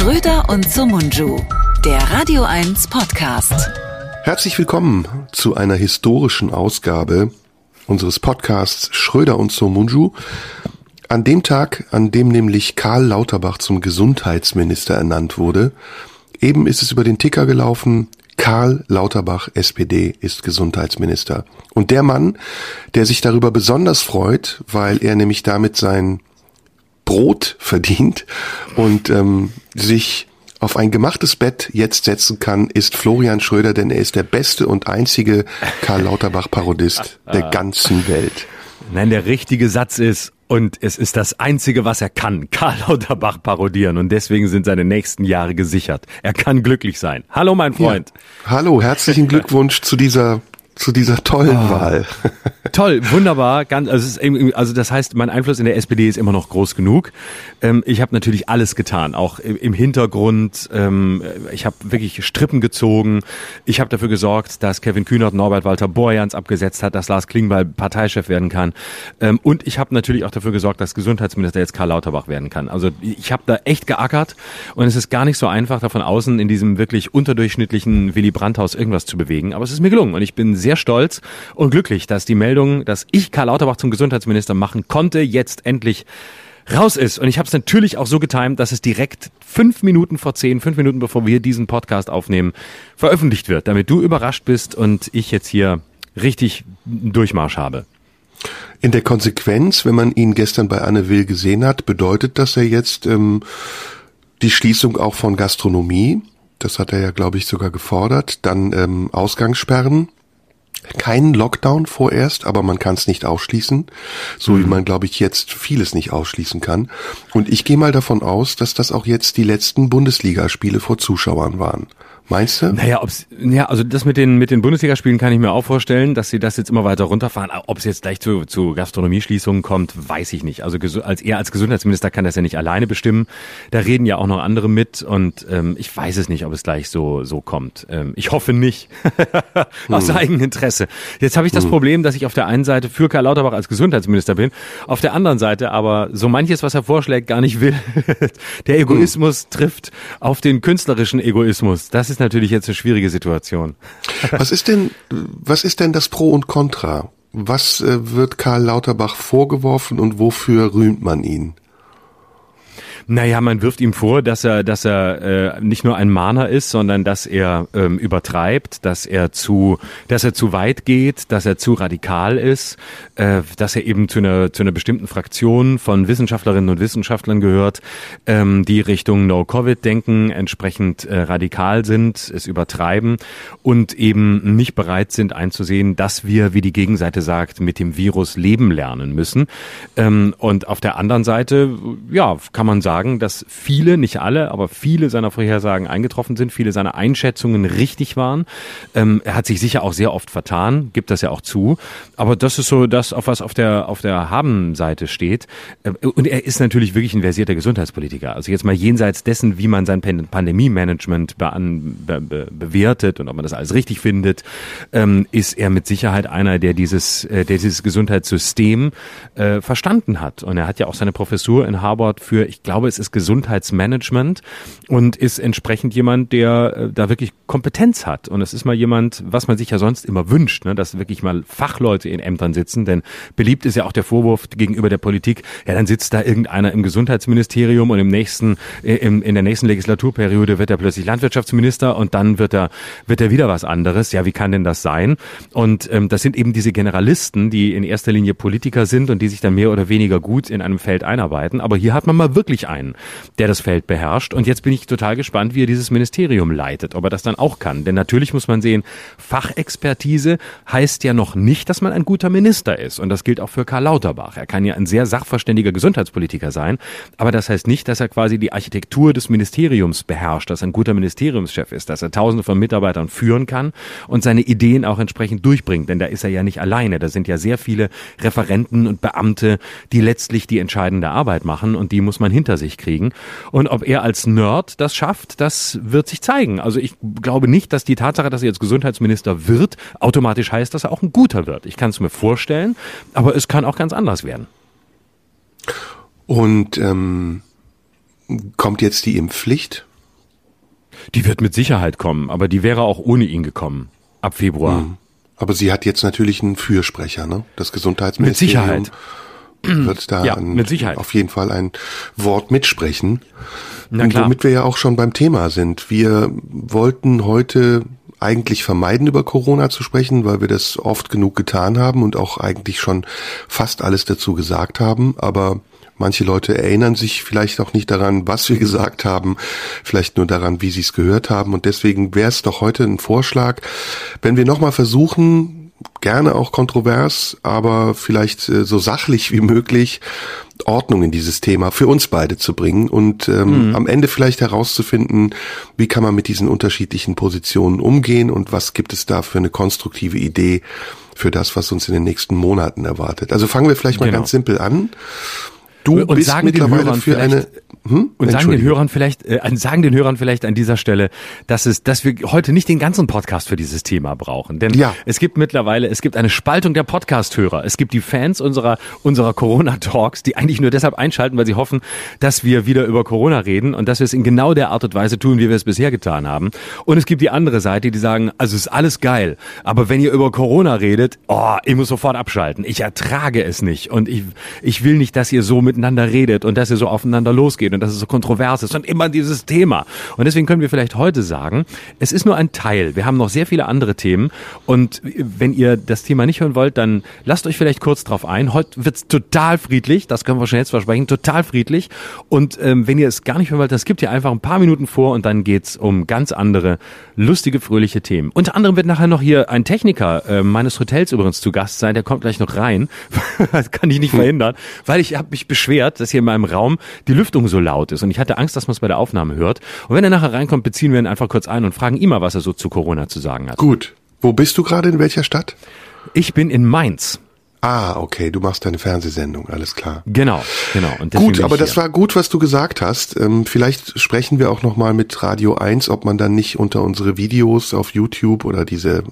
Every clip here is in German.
Schröder und Somunju, der Radio 1 Podcast. Herzlich willkommen zu einer historischen Ausgabe unseres Podcasts Schröder und Somunju. An dem Tag, an dem nämlich Karl Lauterbach zum Gesundheitsminister ernannt wurde, eben ist es über den Ticker gelaufen, Karl Lauterbach, SPD, ist Gesundheitsminister. Und der Mann, der sich darüber besonders freut, weil er nämlich damit sein Brot verdient und ähm, sich auf ein gemachtes Bett jetzt setzen kann, ist Florian Schröder, denn er ist der beste und einzige Karl Lauterbach-Parodist der ganzen Welt. Nein, der richtige Satz ist, und es ist das Einzige, was er kann, Karl Lauterbach parodieren. Und deswegen sind seine nächsten Jahre gesichert. Er kann glücklich sein. Hallo, mein Freund. Ja. Hallo, herzlichen Glückwunsch zu dieser zu dieser tollen oh. Wahl. Toll, wunderbar. Ganz, also, eben, also das heißt, mein Einfluss in der SPD ist immer noch groß genug. Ähm, ich habe natürlich alles getan, auch im, Hintergrund. Ähm, ich habe wirklich Strippen gezogen. Ich habe dafür gesorgt, dass Kevin Kühnert Norbert Walter Borjans abgesetzt hat, dass Lars Klingbeil Parteichef werden kann. Ähm, und ich habe natürlich auch dafür gesorgt, dass Gesundheitsminister jetzt Karl Lauterbach werden kann. Also ich habe da echt geackert und es ist gar nicht so einfach, da von außen in diesem wirklich unterdurchschnittlichen Willy Brandt-Haus irgendwas zu bewegen. Aber es ist mir gelungen und ich bin sehr sehr stolz und glücklich, dass die Meldung, dass ich Karl Lauterbach zum Gesundheitsminister machen konnte, jetzt endlich raus ist. Und ich habe es natürlich auch so getimt, dass es direkt fünf Minuten vor zehn, fünf Minuten bevor wir diesen Podcast aufnehmen, veröffentlicht wird, damit du überrascht bist und ich jetzt hier richtig Durchmarsch habe. In der Konsequenz, wenn man ihn gestern bei Anne Will gesehen hat, bedeutet das ja jetzt ähm, die Schließung auch von Gastronomie. Das hat er ja, glaube ich, sogar gefordert. Dann ähm, Ausgangssperren keinen Lockdown vorerst, aber man kann es nicht ausschließen, so mhm. wie man, glaube ich, jetzt vieles nicht ausschließen kann. Und ich gehe mal davon aus, dass das auch jetzt die letzten Bundesligaspiele vor Zuschauern waren. Meinst du? Naja, ob's, ja, also das mit den, mit den Bundesligaspielen kann ich mir auch vorstellen, dass sie das jetzt immer weiter runterfahren. Ob es jetzt gleich zu, zu Gastronomieschließungen kommt, weiß ich nicht. Also als er als Gesundheitsminister kann das ja nicht alleine bestimmen. Da reden ja auch noch andere mit und ähm, ich weiß es nicht, ob es gleich so, so kommt. Ähm, ich hoffe nicht. Aus hm. eigenem Interesse. Jetzt habe ich das hm. Problem, dass ich auf der einen Seite für Karl Lauterbach als Gesundheitsminister bin, auf der anderen Seite aber so manches, was er vorschlägt, gar nicht will. der Egoismus hm. trifft auf den künstlerischen Egoismus. Das ist ist natürlich jetzt eine schwierige Situation. Was ist denn, was ist denn das Pro und Contra? Was äh, wird Karl Lauterbach vorgeworfen und wofür rühmt man ihn? Naja, man wirft ihm vor, dass er, dass er äh, nicht nur ein Mahner ist, sondern dass er ähm, übertreibt, dass er zu, dass er zu weit geht, dass er zu radikal ist, äh, dass er eben zu einer, zu einer bestimmten Fraktion von Wissenschaftlerinnen und Wissenschaftlern gehört, ähm, die Richtung No-Covid denken, entsprechend äh, radikal sind, es übertreiben und eben nicht bereit sind einzusehen, dass wir, wie die Gegenseite sagt, mit dem Virus leben lernen müssen. Ähm, und auf der anderen Seite, ja, kann man sagen, sagen, dass viele, nicht alle, aber viele seiner Vorhersagen eingetroffen sind, viele seiner Einschätzungen richtig waren. Ähm, er hat sich sicher auch sehr oft vertan, gibt das ja auch zu. Aber das ist so das, auf was auf der, auf der Haben-Seite steht. Ähm, und er ist natürlich wirklich ein versierter Gesundheitspolitiker. Also jetzt mal jenseits dessen, wie man sein Pandemie-Management be be be bewertet und ob man das alles richtig findet, ähm, ist er mit Sicherheit einer, der dieses, äh, der dieses Gesundheitssystem äh, verstanden hat. Und er hat ja auch seine Professur in Harvard für, ich glaube, es ist Gesundheitsmanagement und ist entsprechend jemand, der äh, da wirklich Kompetenz hat. Und es ist mal jemand, was man sich ja sonst immer wünscht, ne, dass wirklich mal Fachleute in Ämtern sitzen. Denn beliebt ist ja auch der Vorwurf gegenüber der Politik, ja, dann sitzt da irgendeiner im Gesundheitsministerium und im nächsten, äh, im, in der nächsten Legislaturperiode wird er plötzlich Landwirtschaftsminister und dann wird er, wird er wieder was anderes. Ja, wie kann denn das sein? Und ähm, das sind eben diese Generalisten, die in erster Linie Politiker sind und die sich dann mehr oder weniger gut in einem Feld einarbeiten. Aber hier hat man mal wirklich einen der das Feld beherrscht. Und jetzt bin ich total gespannt, wie er dieses Ministerium leitet, ob er das dann auch kann. Denn natürlich muss man sehen, Fachexpertise heißt ja noch nicht, dass man ein guter Minister ist. Und das gilt auch für Karl Lauterbach. Er kann ja ein sehr sachverständiger Gesundheitspolitiker sein, aber das heißt nicht, dass er quasi die Architektur des Ministeriums beherrscht, dass er ein guter Ministeriumschef ist, dass er tausende von Mitarbeitern führen kann und seine Ideen auch entsprechend durchbringt. Denn da ist er ja nicht alleine. Da sind ja sehr viele Referenten und Beamte, die letztlich die entscheidende Arbeit machen und die muss man hinter sich kriegen. Und ob er als Nerd das schafft, das wird sich zeigen. Also ich glaube nicht, dass die Tatsache, dass er jetzt Gesundheitsminister wird, automatisch heißt, dass er auch ein guter wird. Ich kann es mir vorstellen, aber es kann auch ganz anders werden. Und ähm, kommt jetzt die Impfpflicht? Die wird mit Sicherheit kommen, aber die wäre auch ohne ihn gekommen. Ab Februar. Mhm. Aber sie hat jetzt natürlich einen Fürsprecher, ne? Das Gesundheitsministerium. Mit Sicherheit wird da ja, ein, mit Sicherheit. auf jeden Fall ein Wort mitsprechen. Na klar. Womit wir ja auch schon beim Thema sind. Wir wollten heute eigentlich vermeiden, über Corona zu sprechen, weil wir das oft genug getan haben und auch eigentlich schon fast alles dazu gesagt haben. Aber manche Leute erinnern sich vielleicht auch nicht daran, was wir gesagt haben, vielleicht nur daran, wie sie es gehört haben. Und deswegen wäre es doch heute ein Vorschlag, wenn wir nochmal versuchen, gerne auch kontrovers, aber vielleicht äh, so sachlich wie möglich Ordnung in dieses Thema für uns beide zu bringen und ähm, mhm. am Ende vielleicht herauszufinden, wie kann man mit diesen unterschiedlichen Positionen umgehen und was gibt es da für eine konstruktive Idee für das, was uns in den nächsten Monaten erwartet. Also fangen wir vielleicht mal Genau. ganz simpel an. Du Und bist mittlerweile Hörern für vielleicht- eine hm? Und sagen den. Hörern vielleicht, äh, sagen den Hörern vielleicht an dieser Stelle, dass es, dass wir heute nicht den ganzen Podcast für dieses Thema brauchen. Denn Ja. es gibt mittlerweile, es gibt eine Spaltung der Podcast-Hörer. Es gibt die Fans unserer, unserer Corona-Talks, die eigentlich nur deshalb einschalten, weil sie hoffen, dass wir wieder über Corona reden und dass wir es in genau der Art und Weise tun, wie wir es bisher getan haben. Und es gibt die andere Seite, die sagen, also es ist alles geil, aber wenn ihr über Corona redet, oh, ich muss sofort abschalten. Ich ertrage es nicht und ich, ich will nicht, dass ihr so miteinander redet und dass ihr so aufeinander losgeht und dass es so kontrovers ist und immer dieses Thema. Und deswegen können wir vielleicht heute sagen, es ist nur ein Teil. Wir haben noch sehr viele andere Themen und wenn ihr das Thema nicht hören wollt, dann lasst euch vielleicht kurz drauf ein. Heute wird's total friedlich, das können wir schon jetzt versprechen, total friedlich. Und ähm, wenn ihr es gar nicht hören wollt, das gibt ihr einfach ein paar Minuten vor und dann geht's um ganz andere, lustige, fröhliche Themen. Unter anderem wird nachher noch hier ein Techniker äh, meines Hotels übrigens zu Gast sein, der kommt gleich noch rein. das kann ich nicht verhindern, weil ich habe mich beschwert, dass hier in meinem Raum die Lüftung so laut ist und ich hatte Angst, dass man es bei der Aufnahme hört. Und wenn er nachher reinkommt, beziehen wir ihn einfach kurz ein und fragen ihn mal, was er so zu Corona zu sagen hat. Gut. Wo bist du gerade in welcher Stadt? Ich bin in Mainz. Ah, okay, du machst deine Fernsehsendung, alles klar. Genau, genau. Gut, aber das war gut, was du gesagt hast. Ähm, vielleicht sprechen wir auch noch mal mit Radio 1, ob man dann nicht unter unsere Videos auf YouTube oder diese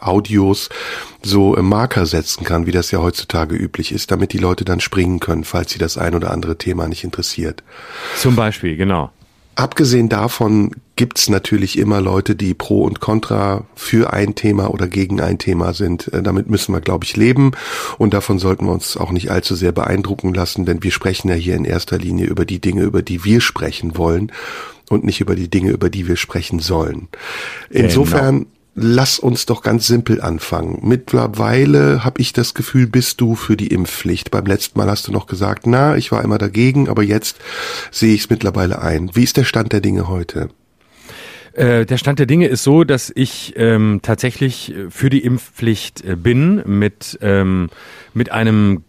Audios so äh, Marker setzen kann, wie das ja heutzutage üblich ist, damit die Leute dann springen können, falls sie das ein oder andere Thema nicht interessiert. Zum Beispiel, genau. Abgesehen davon gibt's natürlich immer Leute, die pro und contra für ein Thema oder gegen ein Thema sind. Äh, Damit müssen wir, glaube ich, leben und davon sollten wir uns auch nicht allzu sehr beeindrucken lassen, denn wir sprechen ja hier in erster Linie über die Dinge, über die wir sprechen wollen und nicht über die Dinge, über die wir sprechen sollen. Insofern lass uns doch ganz simpel anfangen. Mittlerweile habe ich das Gefühl, bist du für die Impfpflicht. Beim letzten Mal hast du noch gesagt, na, ich war immer dagegen, aber jetzt sehe ich es mittlerweile ein. Wie ist der Stand der Dinge heute? Äh, der Stand der Dinge ist so, dass ich ähm, tatsächlich äh, für die Impfpflicht äh, bin mit ähm, mit einem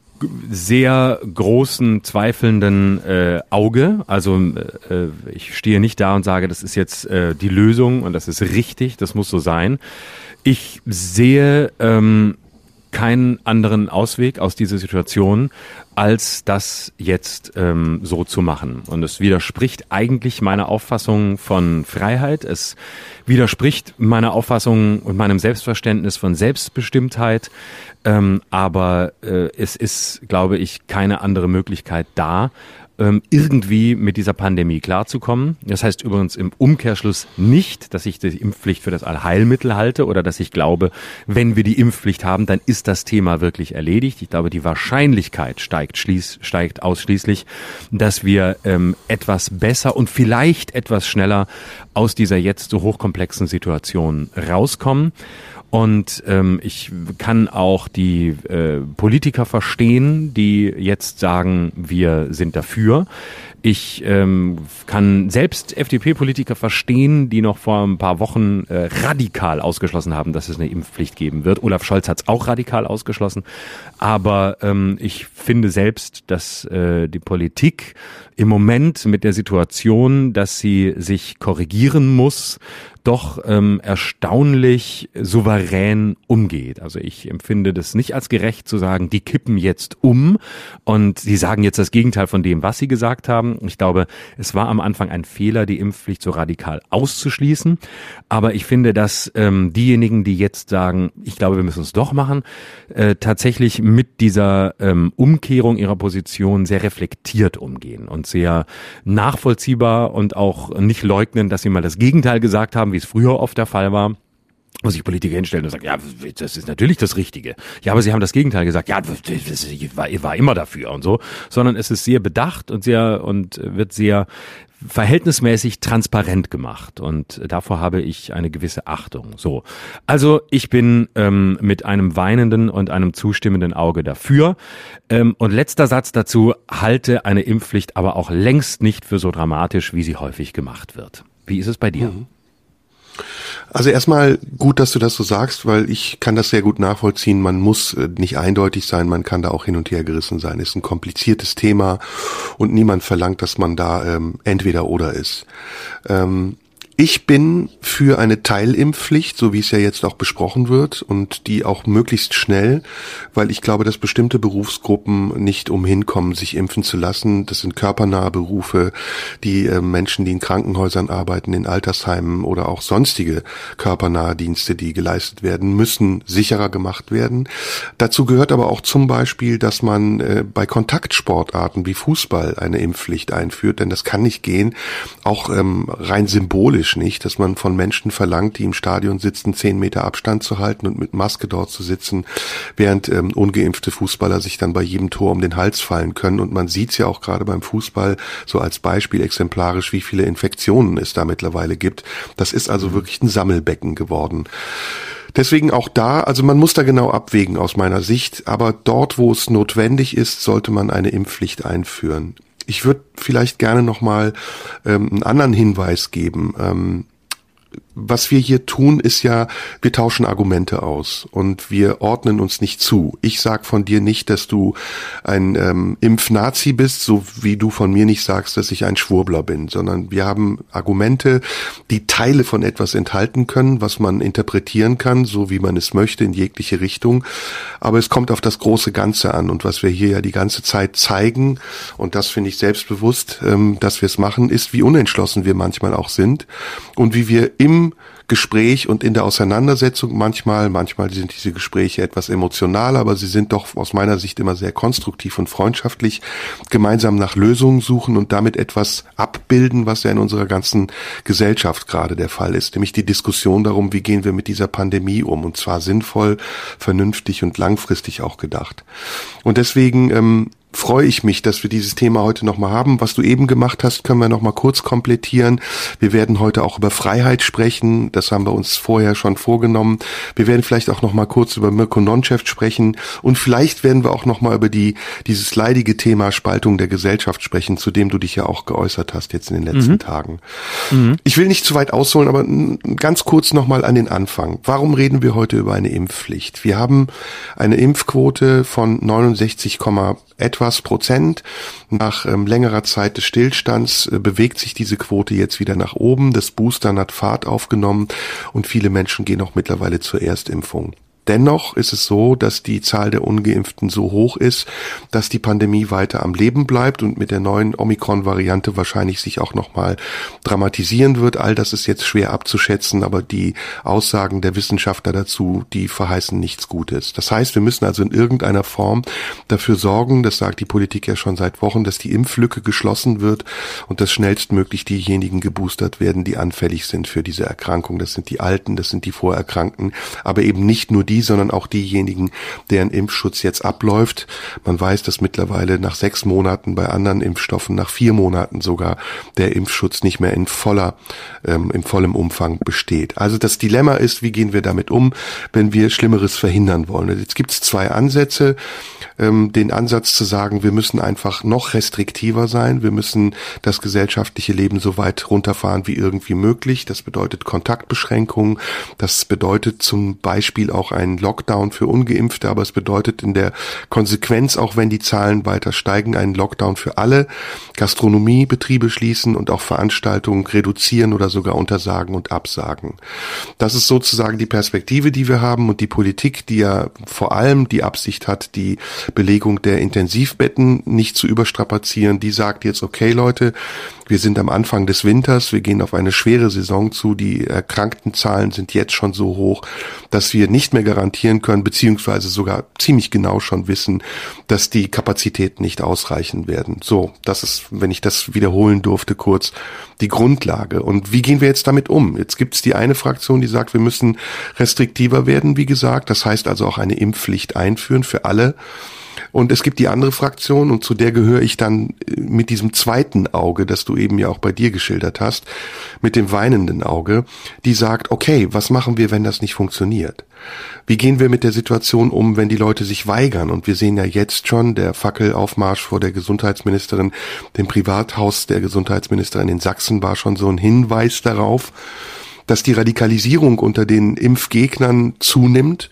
sehr großen zweifelnden äh, Auge. Also äh, ich stehe nicht da und sage, das ist jetzt äh, die Lösung und das ist richtig, das muss so sein. Ich sehe ähm, keinen anderen Ausweg aus dieser Situation, als das jetzt ähm, so zu machen. Und es widerspricht eigentlich meiner Auffassung von Freiheit. Es widerspricht meiner Auffassung und meinem Selbstverständnis von Selbstbestimmtheit. Ähm, aber äh, es ist, glaube ich, keine andere Möglichkeit da, irgendwie mit dieser Pandemie klarzukommen. Das heißt übrigens im Umkehrschluss nicht, dass ich die Impfpflicht für das Allheilmittel halte oder dass ich glaube, wenn wir die Impfpflicht haben, dann ist das Thema wirklich erledigt. Ich glaube, die Wahrscheinlichkeit steigt, schließ, steigt ausschließlich, dass wir ähm, etwas besser und vielleicht etwas schneller aus dieser jetzt so hochkomplexen Situation rauskommen. Und ähm, ich kann auch die äh, Politiker verstehen, die jetzt sagen, wir sind dafür. Ich ähm, kann selbst FDP-Politiker verstehen, die noch vor ein paar Wochen äh, radikal ausgeschlossen haben, dass es eine Impfpflicht geben wird. Olaf Scholz hat es auch radikal ausgeschlossen. Aber ähm, ich finde selbst, dass äh, die Politik im Moment mit der Situation, dass sie sich korrigieren muss, doch ähm, erstaunlich souverän umgeht. Also ich empfinde das nicht als gerecht zu sagen, die kippen jetzt um und sie sagen jetzt das Gegenteil von dem, was sie gesagt haben. Ich glaube, es war am Anfang ein Fehler, die Impfpflicht so radikal auszuschließen. Aber ich finde, dass ähm, diejenigen, die jetzt sagen, ich glaube, wir müssen es doch machen, äh, tatsächlich mit dieser ähm, Umkehrung ihrer Position sehr reflektiert umgehen und sehr nachvollziehbar und auch nicht leugnen, dass sie mal das Gegenteil gesagt haben, wie es früher oft der Fall war wo sich Politiker hinstellen und sagen, ja, das ist natürlich das Richtige. Ja, aber sie haben das Gegenteil gesagt, ja, das war, war immer dafür und so, sondern es ist sehr bedacht und sehr und wird sehr verhältnismäßig transparent gemacht und davor habe ich eine gewisse Achtung. So, also ich bin ähm, mit einem weinenden und einem zustimmenden Auge dafür. Ähm, und letzter Satz dazu: Halte eine Impfpflicht aber auch längst nicht für so dramatisch, wie sie häufig gemacht wird. Wie ist es bei dir? Mhm. Also erstmal gut, dass du das so sagst, weil ich kann das sehr gut nachvollziehen. Man muss äh, nicht eindeutig sein, man kann da auch hin und her gerissen sein. Ist ein kompliziertes Thema und niemand verlangt, dass man da ähm, entweder oder ist. Ähm, ich bin für eine Teilimpfpflicht, so wie es ja jetzt auch besprochen wird und die auch möglichst schnell, weil ich glaube, dass bestimmte Berufsgruppen nicht umhin kommen, sich impfen zu lassen. Das sind körpernahe Berufe, die äh, Menschen, die in Krankenhäusern arbeiten, in Altersheimen oder auch sonstige körpernahe Dienste, die geleistet werden, müssen sicherer gemacht werden. Dazu gehört aber auch zum Beispiel, dass man äh, bei Kontaktsportarten wie Fußball eine Impfpflicht einführt, denn das kann nicht gehen, auch ähm, rein symbolisch logisch nicht, dass man von Menschen verlangt, die im Stadion sitzen, zehn Meter Abstand zu halten und mit Maske dort zu sitzen, während ähm, ungeimpfte Fußballer sich dann bei jedem Tor um den Hals fallen können. Und man sieht es ja auch gerade beim Fußball so als Beispiel exemplarisch, wie viele Infektionen es da mittlerweile gibt. Das ist also wirklich ein Sammelbecken geworden. Deswegen auch da, also man muss da genau abwägen aus meiner Sicht, aber dort, wo es notwendig ist, sollte man eine Impfpflicht einführen. Ich würde vielleicht gerne nochmal ähm, einen anderen Hinweis geben. Ähm, was wir hier tun, ist ja, wir tauschen Argumente aus und wir ordnen uns nicht zu. Ich sag von dir nicht, dass du ein ähm, Impfnazi bist, so wie du von mir nicht sagst, dass ich ein Schwurbler bin, sondern wir haben Argumente, die Teile von etwas enthalten können, was man interpretieren kann, so wie man es möchte, in jegliche Richtung. Aber es kommt auf das große Ganze an und was wir hier ja die ganze Zeit zeigen, und das finde ich selbstbewusst, ähm, dass wir es machen, ist, wie unentschlossen wir manchmal auch sind und wie wir im Gespräch und in der Auseinandersetzung manchmal, manchmal sind diese Gespräche etwas emotional, aber sie sind doch aus meiner Sicht immer sehr konstruktiv und freundschaftlich, gemeinsam nach Lösungen suchen und damit etwas abbilden, was ja in unserer ganzen Gesellschaft gerade der Fall ist, nämlich die Diskussion darum, wie gehen wir mit dieser Pandemie um. Und zwar sinnvoll, vernünftig und langfristig auch gedacht. Und deswegen ähm, freue ich mich, dass wir dieses Thema heute nochmal haben. Was du eben gemacht hast, können wir nochmal kurz komplettieren. Wir werden heute auch über Freiheit sprechen. Das haben wir uns vorher schon vorgenommen. Wir werden vielleicht auch nochmal kurz über Mirko Nonchev sprechen. Und vielleicht werden wir auch nochmal über die, dieses leidige Thema Spaltung der Gesellschaft sprechen, zu dem du dich ja auch geäußert hast jetzt in den letzten mhm. Tagen. Mhm. Ich will nicht zu weit ausholen, aber ganz kurz nochmal an den Anfang. Warum reden wir heute über eine Impfpflicht? Wir haben eine Impfquote von 69, etwas Prozent. Nach ähm, längerer Zeit des Stillstands äh, bewegt sich diese Quote jetzt wieder nach oben. Das Boostern hat Fahrt aufgenommen und viele Menschen gehen auch mittlerweile zur Erstimpfung. Dennoch ist es so, dass die Zahl der ungeimpften so hoch ist, dass die Pandemie weiter am Leben bleibt und mit der neuen Omikron-Variante wahrscheinlich sich auch nochmal dramatisieren wird. All das ist jetzt schwer abzuschätzen, aber die Aussagen der Wissenschaftler dazu, die verheißen nichts Gutes. Das heißt, wir müssen also in irgendeiner Form dafür sorgen, das sagt die Politik ja schon seit Wochen, dass die Impflücke geschlossen wird und dass schnellstmöglich diejenigen geboostert werden, die anfällig sind für diese Erkrankung. Das sind die Alten, das sind die Vorerkrankten, aber eben nicht nur die die, sondern auch diejenigen, deren Impfschutz jetzt abläuft. Man weiß, dass mittlerweile nach sechs Monaten bei anderen Impfstoffen, nach vier Monaten sogar der Impfschutz nicht mehr in voller, ähm, in vollem Umfang besteht. Also das Dilemma ist, wie gehen wir damit um, wenn wir Schlimmeres verhindern wollen. Jetzt gibt es zwei Ansätze. Ähm, den Ansatz zu sagen, wir müssen einfach noch restriktiver sein, wir müssen das gesellschaftliche Leben so weit runterfahren wie irgendwie möglich. Das bedeutet Kontaktbeschränkungen, das bedeutet zum Beispiel auch ein einen Lockdown für ungeimpfte, aber es bedeutet in der Konsequenz, auch wenn die Zahlen weiter steigen, einen Lockdown für alle, Gastronomiebetriebe schließen und auch Veranstaltungen reduzieren oder sogar untersagen und absagen. Das ist sozusagen die Perspektive, die wir haben und die Politik, die ja vor allem die Absicht hat, die Belegung der Intensivbetten nicht zu überstrapazieren, die sagt jetzt, okay Leute, wir sind am Anfang des Winters, wir gehen auf eine schwere Saison zu, die Erkrankten-Zahlen sind jetzt schon so hoch, dass wir nicht mehr garantieren können, beziehungsweise sogar ziemlich genau schon wissen, dass die Kapazitäten nicht ausreichen werden. So, das ist, wenn ich das wiederholen durfte, kurz die Grundlage. Und wie gehen wir jetzt damit um? Jetzt gibt es die eine Fraktion, die sagt, wir müssen restriktiver werden, wie gesagt. Das heißt also auch eine Impfpflicht einführen für alle. Und es gibt die andere Fraktion und zu der gehöre ich dann äh, mit diesem zweiten Auge, das du eben ja auch bei dir geschildert hast, mit dem weinenden Auge, die sagt, okay, was machen wir, wenn das nicht funktioniert? Wie gehen wir mit der Situation um, wenn die Leute sich weigern? Und wir sehen ja jetzt schon der Fackelaufmarsch vor der Gesundheitsministerin, dem Privathaus der Gesundheitsministerin in Sachsen war schon so ein Hinweis darauf dass die Radikalisierung unter den Impfgegnern zunimmt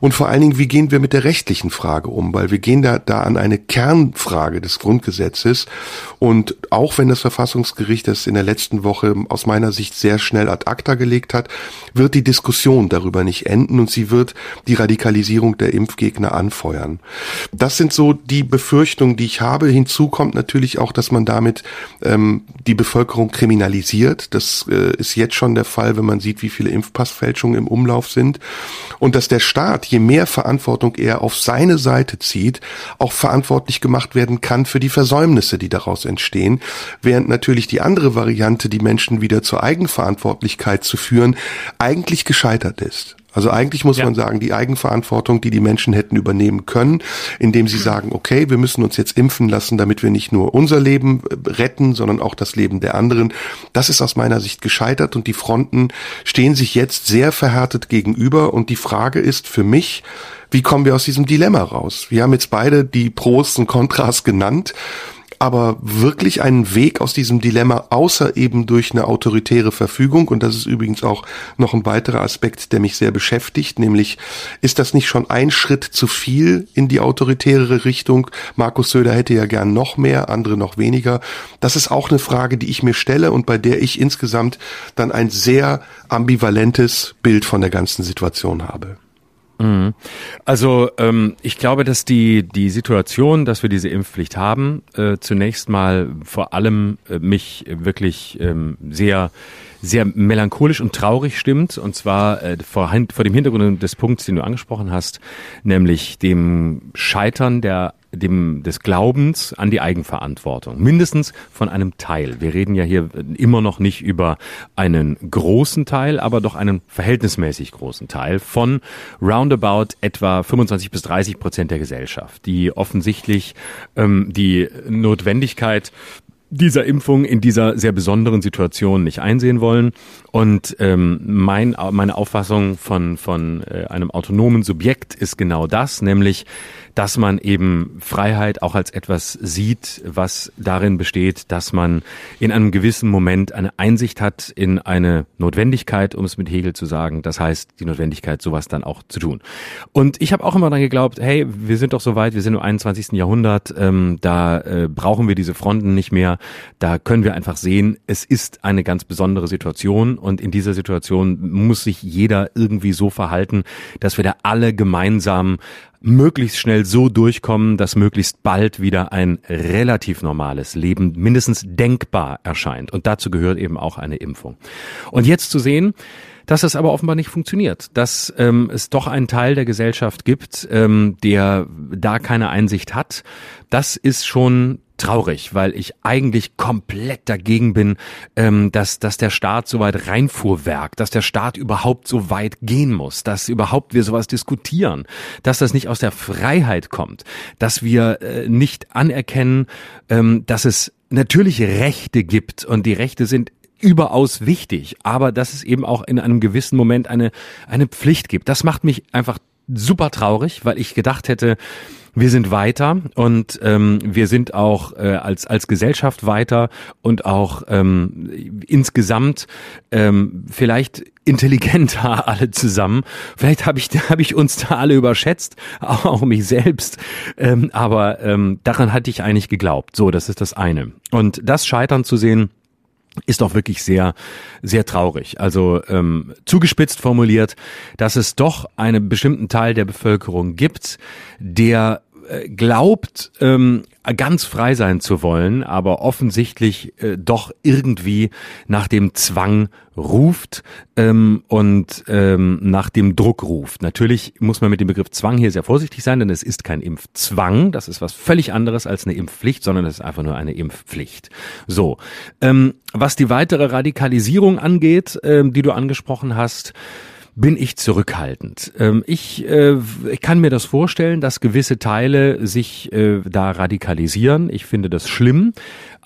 und vor allen Dingen, wie gehen wir mit der rechtlichen Frage um, weil wir gehen da, da an eine Kernfrage des Grundgesetzes und auch wenn das Verfassungsgericht das in der letzten Woche aus meiner Sicht sehr schnell ad acta gelegt hat, wird die Diskussion darüber nicht enden und sie wird die Radikalisierung der Impfgegner anfeuern. Das sind so die Befürchtungen, die ich habe. Hinzu kommt natürlich auch, dass man damit ähm, die Bevölkerung kriminalisiert. Das äh, ist jetzt schon der Fall Fall, wenn man sieht, wie viele Impfpassfälschungen im Umlauf sind. Und dass der Staat, je mehr Verantwortung er auf seine Seite zieht, auch verantwortlich gemacht werden kann für die Versäumnisse, die daraus entstehen. Während natürlich die andere Variante, die Menschen wieder zur Eigenverantwortlichkeit zu führen, eigentlich gescheitert ist. Also eigentlich muss ja. man sagen, die Eigenverantwortung, die die Menschen hätten übernehmen können, indem sie sagen, okay, wir müssen uns jetzt impfen lassen, damit wir nicht nur unser Leben äh, retten, sondern auch das Leben der anderen. Das ist aus meiner Sicht gescheitert und die Fronten stehen sich jetzt sehr verhärtet gegenüber und die Frage ist für mich, wie kommen wir aus diesem Dilemma raus? Wir haben jetzt beide die Pros und Kontras genannt aber wirklich einen Weg aus diesem Dilemma, außer eben durch eine autoritäre Verfügung, und das ist übrigens auch noch ein weiterer Aspekt, der mich sehr beschäftigt, nämlich ist das nicht schon ein Schritt zu viel in die autoritäre Richtung? Markus Söder hätte ja gern noch mehr, andere noch weniger. Das ist auch eine Frage, die ich mir stelle und bei der ich insgesamt dann ein sehr ambivalentes Bild von der ganzen Situation habe. Mhm. Also ähm, ich glaube, dass die die Situation, dass wir diese Impfpflicht haben, äh, zunächst mal vor allem äh, mich wirklich ähm, sehr sehr melancholisch und traurig stimmt, und zwar äh, vor, vor dem Hintergrund des Punkts, den du angesprochen hast, nämlich dem Scheitern der dem, des Glaubens an die Eigenverantwortung. Mindestens von einem Teil. Wir reden ja hier immer noch nicht über einen großen Teil, aber doch einen verhältnismäßig großen Teil von roundabout etwa 25 bis 30 Prozent der Gesellschaft, die offensichtlich ähm, die Notwendigkeit dieser Impfung in dieser sehr besonderen Situation nicht einsehen wollen. Und ähm, mein, meine Auffassung von, von äh, einem autonomen Subjekt ist genau das, nämlich dass man eben Freiheit auch als etwas sieht, was darin besteht, dass man in einem gewissen Moment eine Einsicht hat in eine Notwendigkeit, um es mit Hegel zu sagen. Das heißt, die Notwendigkeit, sowas dann auch zu tun. Und ich habe auch immer dann geglaubt, hey, wir sind doch so weit, wir sind im 21. Jahrhundert, ähm, da äh, brauchen wir diese Fronten nicht mehr. Da können wir einfach sehen, es ist eine ganz besondere Situation und in dieser Situation muss sich jeder irgendwie so verhalten, dass wir da alle gemeinsam möglichst schnell so durchkommen, dass möglichst bald wieder ein relativ normales Leben mindestens denkbar erscheint. Und dazu gehört eben auch eine Impfung. Und jetzt zu sehen, dass es aber offenbar nicht funktioniert, dass ähm, es doch einen Teil der Gesellschaft gibt, ähm, der da keine Einsicht hat. Das ist schon traurig, weil ich eigentlich komplett dagegen bin, ähm, dass, dass der Staat so weit reinfuhrwerk, dass der Staat überhaupt so weit gehen muss, dass überhaupt wir sowas diskutieren, dass das nicht aus der Freiheit kommt, dass wir äh, nicht anerkennen, ähm, dass es natürlich Rechte gibt und die Rechte sind überaus wichtig, aber dass es eben auch in einem gewissen Moment eine, eine Pflicht gibt. Das macht mich einfach super traurig, weil ich gedacht hätte, wir sind weiter und ähm, wir sind auch äh, als als Gesellschaft weiter und auch ähm, insgesamt ähm, vielleicht intelligenter alle zusammen. Vielleicht habe ich habe ich uns da alle überschätzt, auch mich selbst. Ähm, aber ähm, daran hatte ich eigentlich geglaubt. So, das ist das eine. Und das Scheitern zu sehen ist doch wirklich sehr, sehr traurig. Also ähm, zugespitzt formuliert, dass es doch einen bestimmten Teil der Bevölkerung gibt, der äh, glaubt, ähm, ganz frei sein zu wollen, aber offensichtlich äh, doch irgendwie nach dem Zwang ruft ähm, und ähm, nach dem Druck ruft. Natürlich muss man mit dem Begriff Zwang hier sehr vorsichtig sein, denn es ist kein Impfzwang, das ist was völlig anderes als eine Impfpflicht, sondern es ist einfach nur eine Impfpflicht. So, ähm, was die weitere Radikalisierung angeht, ähm, die du angesprochen hast, bin ich zurückhaltend. Ähm, ich, äh, ich kann mir das vorstellen, dass gewisse Teile sich äh, da radikalisieren. Ich finde das schlimm,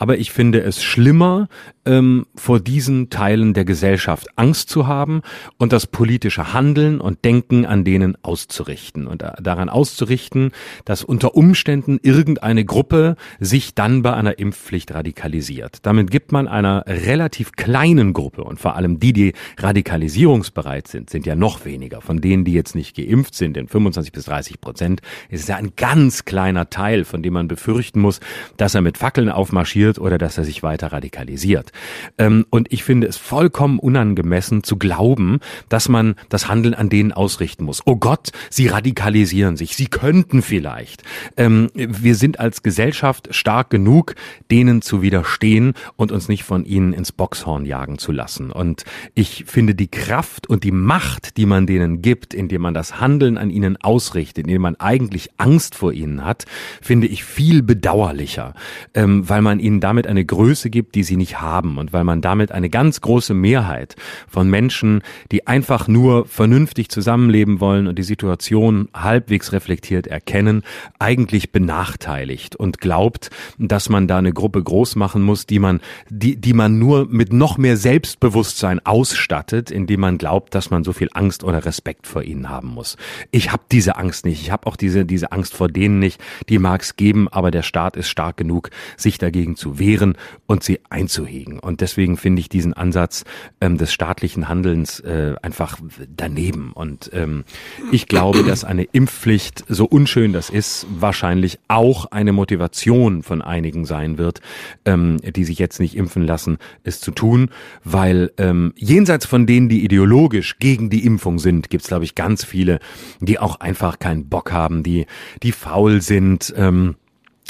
aber ich finde es schlimmer, ähm, vor diesen Teilen der Gesellschaft Angst zu haben und das politische Handeln und Denken an denen auszurichten und daran auszurichten, dass unter Umständen irgendeine Gruppe sich dann bei einer Impfpflicht radikalisiert. Damit gibt man einer relativ kleinen Gruppe und vor allem die, die radikalisierungsbereit sind, sind ja noch weniger. Von denen, die jetzt nicht geimpft sind, in 25 bis 30 Prozent, ist es ja ein ganz kleiner Teil, von dem man befürchten muss, dass er mit Fackeln aufmarschiert oder dass er sich weiter radikalisiert. Ähm, und ich finde es vollkommen unangemessen zu glauben, dass man das Handeln an denen ausrichten muss. Oh Gott, sie radikalisieren sich, sie könnten vielleicht. Ähm, wir sind als Gesellschaft stark genug, denen zu widerstehen und uns nicht von ihnen ins Boxhorn jagen zu lassen. Und ich finde die Kraft und die Macht, die man denen gibt, indem man das Handeln an ihnen ausrichtet, indem man eigentlich Angst vor ihnen hat, finde ich viel bedauerlicher, ähm, weil man ihnen damit eine Größe gibt, die sie nicht haben und weil man damit eine ganz große Mehrheit von Menschen, die einfach nur vernünftig zusammenleben wollen und die Situation halbwegs reflektiert erkennen, eigentlich benachteiligt und glaubt, dass man da eine Gruppe groß machen muss, die man, die, die man nur mit noch mehr Selbstbewusstsein ausstattet, indem man glaubt, dass man so viel Angst oder Respekt vor ihnen haben muss. Ich habe diese Angst nicht. Ich habe auch diese, diese Angst vor denen nicht. Die mag es geben, aber der Staat ist stark genug, sich dagegen zu wehren und sie einzuhegen. Und deswegen finde ich diesen Ansatz ähm, des staatlichen Handelns äh, einfach daneben. Und ähm, ich glaube, dass eine Impfpflicht, so unschön das ist, wahrscheinlich auch eine Motivation von einigen sein wird, ähm, die sich jetzt nicht impfen lassen, es zu tun, weil ähm, jenseits von denen, die ideologisch gegen die Impfung sind, gibt es, glaube ich, ganz viele, die auch einfach keinen Bock haben, die, die faul sind. Ähm,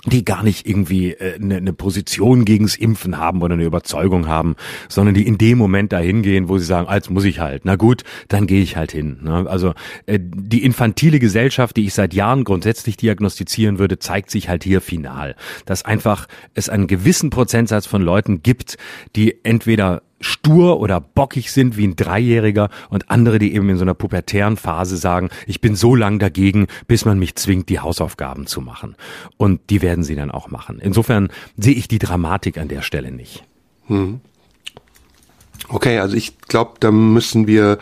die gar nicht irgendwie äh, eine, ne Position gegens Impfen haben oder eine Überzeugung haben, sondern die in dem Moment dahin gehen, wo sie sagen, als muss ich halt. Na gut, dann gehe ich halt hin. Ne? Also äh, die infantile Gesellschaft, die ich seit Jahren grundsätzlich diagnostizieren würde, zeigt sich halt hier final, dass einfach es einen gewissen Prozentsatz von Leuten gibt, die entweder stur oder bockig sind wie ein Dreijähriger und andere, die eben in so einer pubertären Phase sagen, ich bin so lang dagegen, bis man mich zwingt, die Hausaufgaben zu machen. Und die werden sie dann auch machen. Insofern sehe ich die Dramatik an der Stelle nicht. Hm. Okay, also ich glaube, da müssen wir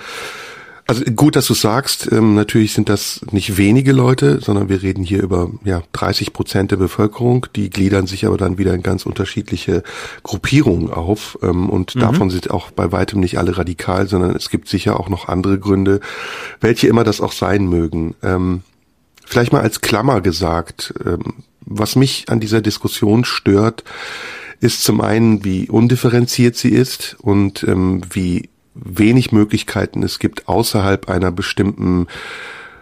also gut, dass du sagst, ähm, natürlich sind das nicht wenige Leute, sondern wir reden hier über ja, 30 Prozent der Bevölkerung. Die gliedern sich aber dann wieder in ganz unterschiedliche Gruppierungen auf. Ähm, und mhm. davon sind auch bei weitem nicht alle radikal, sondern es gibt sicher auch noch andere Gründe, welche immer das auch sein mögen. Ähm, vielleicht mal als Klammer gesagt, ähm, was mich an dieser Diskussion stört, ist zum einen, wie undifferenziert sie ist und ähm, wie wenig Möglichkeiten es gibt, außerhalb einer bestimmten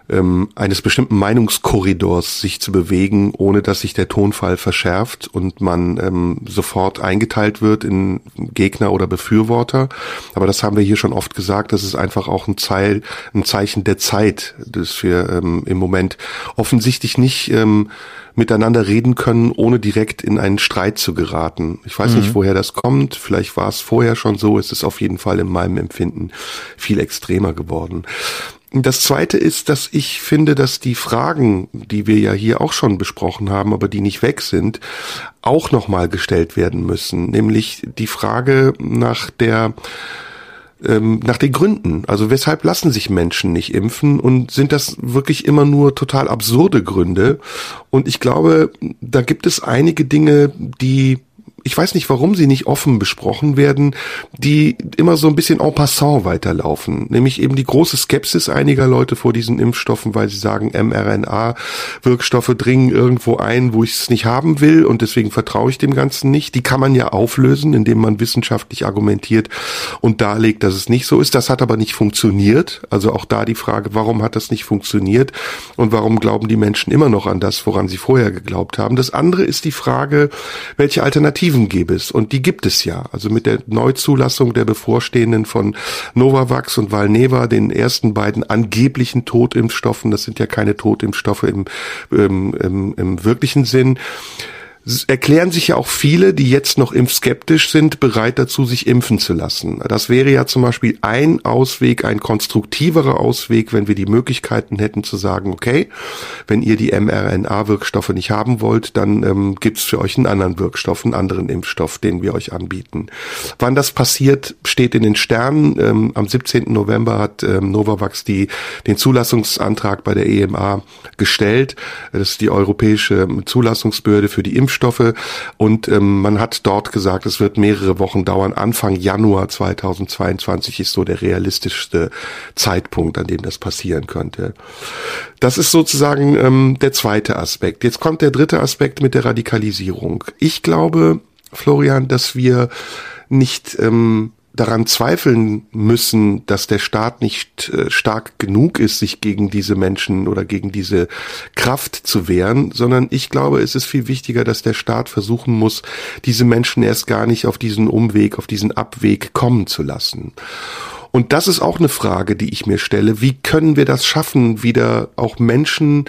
ähm, eines bestimmten Meinungskorridors sich zu bewegen, ohne dass sich der Tonfall verschärft und man ähm, sofort eingeteilt wird in Gegner oder Befürworter. Aber das haben wir hier schon oft gesagt, das ist einfach auch ein, Zeil, ein Zeichen der Zeit, dass wir ähm, im Moment offensichtlich nicht ähm, miteinander reden können, ohne direkt in einen Streit zu geraten. Ich weiß mhm. nicht, woher das kommt. Vielleicht war es vorher schon so. Es ist auf jeden Fall in meinem Empfinden viel extremer geworden. Das zweite ist, dass ich finde, dass die Fragen, die wir ja hier auch schon besprochen haben, aber die nicht weg sind, auch nochmal gestellt werden müssen. Nämlich die Frage nach der ähm, nach den Gründen. Also weshalb lassen sich Menschen nicht impfen und sind das wirklich immer nur total absurde Gründe? Und ich glaube, da gibt es einige Dinge, die ich weiß nicht, warum sie nicht offen besprochen werden, die immer so ein bisschen en passant weiterlaufen. Nämlich eben die große Skepsis einiger Leute vor diesen Impfstoffen, weil sie sagen, mRNA-Wirkstoffe dringen irgendwo ein, wo ich es nicht haben will und deswegen vertraue ich dem Ganzen nicht. Die kann man ja auflösen, indem man wissenschaftlich argumentiert und darlegt, dass es nicht so ist. Das hat aber nicht funktioniert. Also auch da die Frage, warum hat das nicht funktioniert und warum glauben die Menschen immer noch an das, woran sie vorher geglaubt haben. Das andere ist die Frage, welche Alternativen Alternativen gäbe es. Und die gibt es ja. Also mit der Neuzulassung der bevorstehenden von Novavax und Valneva, den ersten beiden angeblichen Totimpfstoffen, das sind ja keine Totimpfstoffe im, im, im, im wirklichen Sinn, erklären sich ja auch viele, die jetzt noch impfskeptisch sind, bereit dazu, sich impfen zu lassen. Das wäre ja zum Beispiel ein Ausweg, ein konstruktiverer Ausweg, wenn wir die Möglichkeiten hätten zu sagen, okay, wenn ihr die mRNA-Wirkstoffe nicht haben wollt, dann ähm, gibt für euch einen anderen Wirkstoff, einen anderen Impfstoff, den wir euch anbieten. Wann das passiert, steht in den Sternen. Ähm, am 17. November hat ähm, Novavax die, den Zulassungsantrag bei der EMA gestellt. Das ist die europäische Zulassungsbehörde für die Impfstoffe. Impfstoffe und ähm, man hat dort gesagt, es wird mehrere Wochen dauern. Anfang Januar 2022 ist so der realistischste Zeitpunkt, an dem das passieren könnte. Das ist sozusagen ähm, der zweite Aspekt. Jetzt kommt der dritte Aspekt mit der Radikalisierung. Ich glaube, Florian, dass wir nicht ähm, daran zweifeln müssen, dass der Staat nicht äh, stark genug ist, sich gegen diese Menschen oder gegen diese Kraft zu wehren, sondern ich glaube, es ist viel wichtiger, dass der Staat versuchen muss, diese Menschen erst gar nicht auf diesen Umweg, auf diesen Abweg kommen zu lassen. Und das ist auch eine Frage, die ich mir stelle. Wie können wir das schaffen, wieder auch Menschen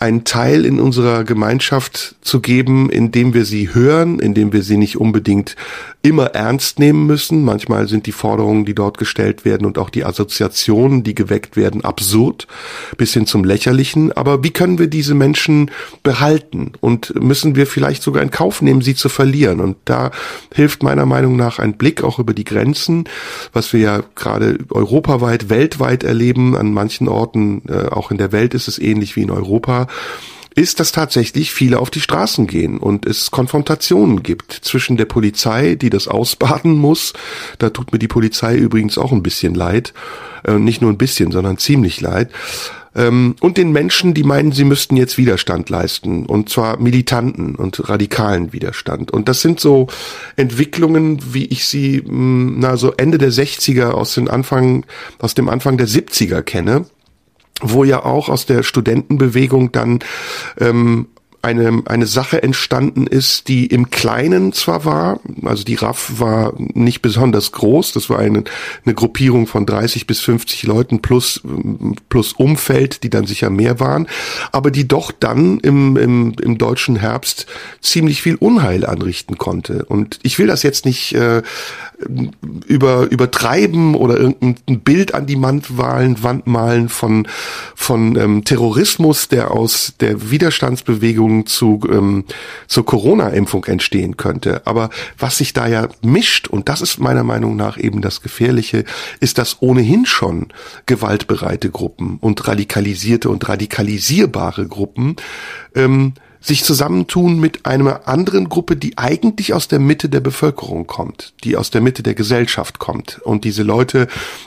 einen Teil in unserer Gemeinschaft zu geben, indem wir sie hören, indem wir sie nicht unbedingt immer ernst nehmen müssen. Manchmal sind die Forderungen, die dort gestellt werden und auch die Assoziationen, die geweckt werden, absurd bis hin zum Lächerlichen. Aber wie können wir diese Menschen behalten? Und müssen wir vielleicht sogar in Kauf nehmen, sie zu verlieren? Und da hilft meiner Meinung nach ein Blick auch über die Grenzen, was wir ja gerade europaweit, weltweit erleben. An manchen Orten, äh, auch in der Welt ist es ähnlich wie in Europa ist, dass tatsächlich viele auf die Straßen gehen und es Konfrontationen gibt zwischen der Polizei, die das ausbaden muss. Da tut mir die Polizei übrigens auch ein bisschen leid. Äh, nicht nur ein bisschen, sondern ziemlich leid. Ähm, und den Menschen, die meinen, sie müssten jetzt Widerstand leisten. Und zwar militanten und radikalen Widerstand. Und das sind so Entwicklungen, wie ich sie, hm, na, so Ende der 60er aus den Anfang, aus dem Anfang der 70er kenne wo ja auch aus der Studentenbewegung dann ähm, eine, eine Sache entstanden ist, die im Kleinen zwar war, also die RAF war nicht besonders groß, das war eine, eine Gruppierung von 30 bis 50 Leuten plus, plus Umfeld, die dann sicher mehr waren, aber die doch dann im, im, im deutschen Herbst ziemlich viel Unheil anrichten konnte. Und ich will das jetzt nicht äh, über, übertreiben oder irgendein Bild an die Wand malen, von, von ähm, Terrorismus, der aus der Widerstandsbewegung zu, ähm, zur Corona-Impfung entstehen könnte. Aber was sich da ja mischt, und das ist meiner Meinung nach eben das Gefährliche, ist, dass ohnehin schon gewaltbereite Gruppen und radikalisierte und radikalisierbare Gruppen ähm, sich zusammentun mit einer anderen Gruppe, die eigentlich aus der Mitte der Bevölkerung kommt, die aus der Mitte der Gesellschaft kommt. Und diese Leute,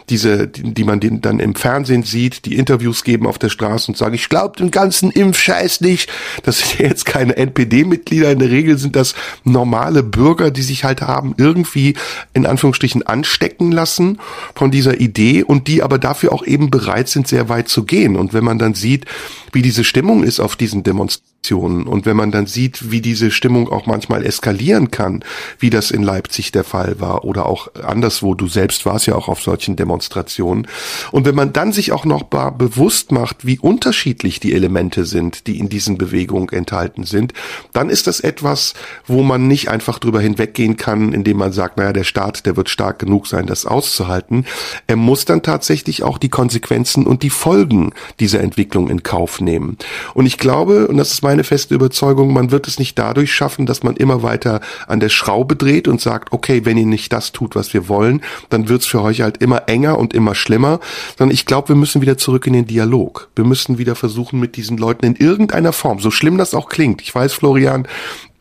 diese, die, die man dann im Fernsehen sieht, die Interviews geben auf der Straße und sagen, ich glaube den ganzen Impfscheiß nicht. Das sind ja jetzt keine NPD-Mitglieder. In der Regel sind das normale Bürger, die sich halt haben irgendwie in Anführungsstrichen anstecken lassen von dieser Idee und die aber dafür auch eben bereit sind, sehr weit zu gehen. Und wenn man dann sieht, wie diese Stimmung ist auf diesen Demonstrationen und wenn man dann sieht, wie diese Stimmung auch manchmal eskalieren kann, wie das in Leipzig der Fall war oder auch anderswo, du selbst warst ja auch auf solchen Demonstrationen. Und wenn man dann sich auch noch bewusst macht, wie unterschiedlich die Elemente sind, die in diesen Bewegungen enthalten sind, dann ist das etwas, wo man nicht einfach drüber hinweggehen kann, indem man sagt, naja, der Staat, der wird stark genug sein, das auszuhalten. Er muss dann tatsächlich auch die Konsequenzen und die Folgen dieser Entwicklung in Kauf nehmen. Und ich glaube, und das ist meine meine feste Überzeugung, man wird es nicht dadurch schaffen, dass man immer weiter an der Schraube dreht und sagt, okay, wenn ihr nicht das tut, was wir wollen, dann wird's für euch halt immer enger und immer schlimmer, sondern ich glaube, wir müssen wieder zurück in den Dialog. Wir müssen wieder versuchen, mit diesen Leuten in irgendeiner Form, so schlimm das auch klingt, ich weiß, Florian,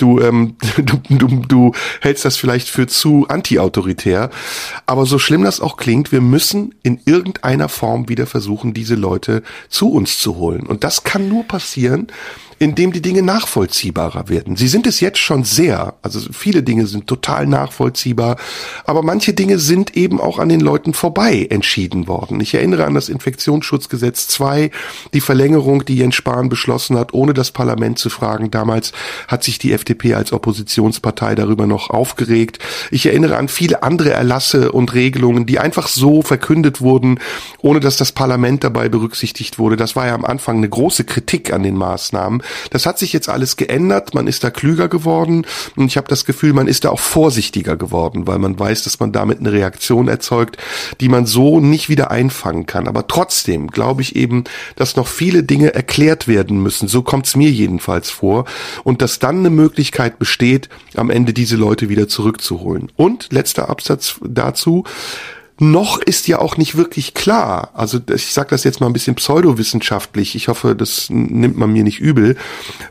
du, ähm, du, du, du hältst das vielleicht für zu anti-autoritär. Aber so schlimm das auch klingt, wir müssen in irgendeiner Form wieder versuchen, diese Leute zu uns zu holen. Und das kann nur passieren, indem die Dinge nachvollziehbarer werden. Sie sind es jetzt schon sehr, also viele Dinge sind total nachvollziehbar, aber manche Dinge sind eben auch an den Leuten vorbei entschieden worden. Ich erinnere an das Infektionsschutzgesetz 2, die Verlängerung, die Jens Spahn beschlossen hat, ohne das Parlament zu fragen. Damals hat sich die FDP als Oppositionspartei darüber noch aufgeregt. Ich erinnere an viele andere Erlasse und Regelungen, die einfach so verkündet wurden, ohne dass das Parlament dabei berücksichtigt wurde. Das war ja am Anfang eine große Kritik an den Maßnahmen. Das hat sich jetzt alles geändert, man ist da klüger geworden und ich habe das Gefühl, man ist da auch vorsichtiger geworden, weil man weiß, dass man damit eine Reaktion erzeugt, die man so nicht wieder einfangen kann. Aber trotzdem glaube ich eben, dass noch viele Dinge erklärt werden müssen. So kommt es mir jedenfalls vor. Und dass dann eine Möglichkeit besteht, am Ende diese Leute wieder zurückzuholen. Und letzter Absatz dazu noch ist ja auch nicht wirklich klar, also ich sage das jetzt mal ein bisschen pseudowissenschaftlich, ich hoffe, das nimmt man mir nicht übel,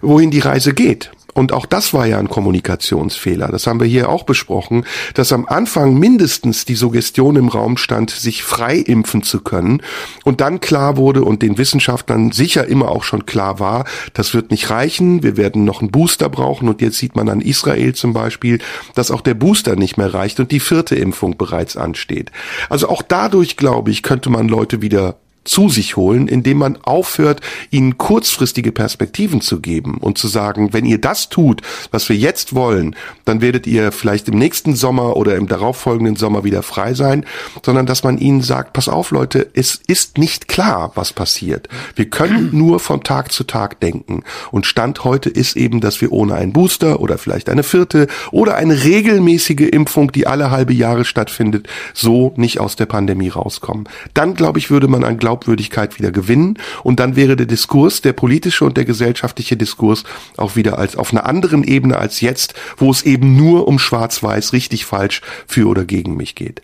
wohin die Reise geht. Und auch das war ja ein Kommunikationsfehler. Das haben wir hier auch besprochen, dass am Anfang mindestens die Suggestion im Raum stand, sich frei impfen zu können. Und dann klar wurde und den Wissenschaftlern sicher immer auch schon klar war, das wird nicht reichen. Wir werden noch einen Booster brauchen. Und jetzt sieht man an Israel zum Beispiel, dass auch der Booster nicht mehr reicht und die vierte Impfung bereits ansteht. Also auch dadurch, glaube ich, könnte man Leute wieder zu sich holen, indem man aufhört, ihnen kurzfristige Perspektiven zu geben und zu sagen, wenn ihr das tut, was wir jetzt wollen, dann werdet ihr vielleicht im nächsten Sommer oder im darauffolgenden Sommer wieder frei sein, sondern dass man ihnen sagt, pass auf Leute, es ist nicht klar, was passiert. Wir können nur von Tag zu Tag denken. Und Stand heute ist eben, dass wir ohne einen Booster oder vielleicht eine vierte oder eine regelmäßige Impfung, die alle halbe Jahre stattfindet, so nicht aus der Pandemie rauskommen. Dann, glaube ich, würde man ein Glaubwürdigkeit wieder gewinnen und dann wäre der Diskurs, der politische und der gesellschaftliche Diskurs auch wieder als auf einer anderen Ebene als jetzt, wo es eben nur um schwarz-weiß, richtig, falsch, für oder gegen mich geht.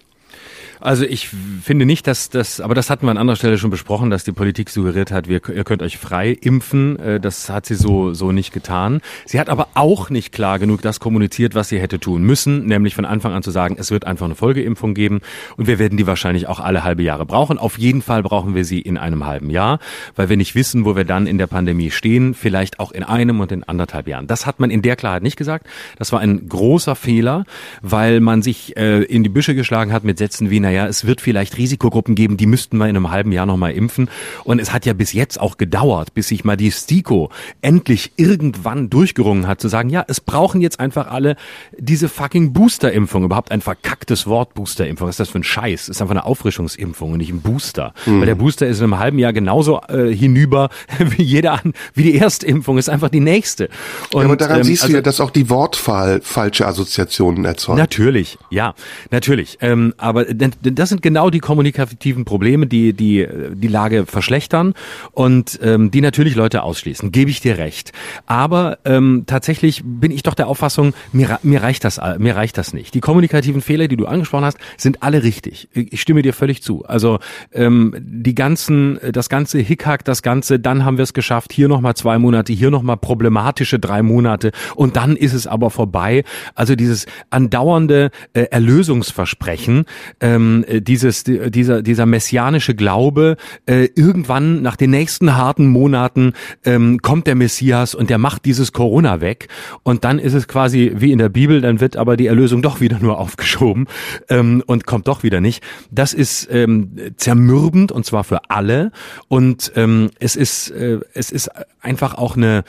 Also ich finde nicht, dass das, aber das hatten wir an anderer Stelle schon besprochen, dass die Politik suggeriert hat, wir, ihr könnt euch frei impfen. Äh, das hat sie so, so nicht getan. Sie hat aber auch nicht klar genug das kommuniziert, was sie hätte tun müssen, nämlich von Anfang an zu sagen, es wird einfach eine Folgeimpfung geben und wir werden die wahrscheinlich auch alle halbe Jahre brauchen. Auf jeden Fall brauchen wir sie in einem halben Jahr, weil wir nicht wissen, wo wir dann in der Pandemie stehen, vielleicht auch in einem und in anderthalb Jahren. Das hat man in der Klarheit nicht gesagt. Das war ein großer Fehler, weil man sich äh, in die Büsche geschlagen hat mit Sätzen wie, naja, naja, es wird vielleicht Risikogruppen geben, die müssten wir in einem halben Jahr nochmal impfen. Und es hat ja bis jetzt auch gedauert, bis sich mal die STIKO endlich irgendwann durchgerungen hat, zu sagen, ja, es brauchen jetzt einfach alle diese fucking Boosterimpfung. Überhaupt ein verkacktes Wort Boosterimpfung. Was ist das für ein Scheiß? Ist einfach eine Auffrischungsimpfung und nicht ein Booster. Mhm. Weil der Booster ist in einem halben Jahr genauso äh, hinüber wie jeder an, wie die erste Impfung ist einfach die nächste. Und, ja, aber daran ähm, siehst also, du ja, dass auch die Wortwahl falsche Assoziationen erzeugt. Natürlich, ja, natürlich. Ähm, aber das sind genau die kommunikativen Probleme, die die die Lage verschlechtern und ähm, die natürlich Leute ausschließen. Gebe ich dir recht. Aber ähm, tatsächlich bin ich doch der Auffassung, mir, mir reicht das mir reicht das nicht. Die kommunikativen Fehler, die du angesprochen hast, sind alle richtig. Ich stimme dir völlig zu. Also ähm, die ganzen das ganze Hickhack, das ganze, dann haben wir es geschafft. Hier noch mal zwei Monate, hier noch mal problematische drei Monate und dann ist es aber vorbei. Also dieses andauernde äh, Erlösungsversprechen. Ähm, äh, dieses, dieser, dieser messianische Glaube, äh, irgendwann nach den nächsten harten Monaten ähm, kommt der Messias und der macht dieses Corona weg. Und dann ist es quasi wie in der Bibel, dann wird aber die Erlösung doch wieder nur aufgeschoben ähm, und kommt doch wieder nicht. Das ist ähm, zermürbend und zwar für alle. Und ähm, es ist, äh, es ist einfach auch eine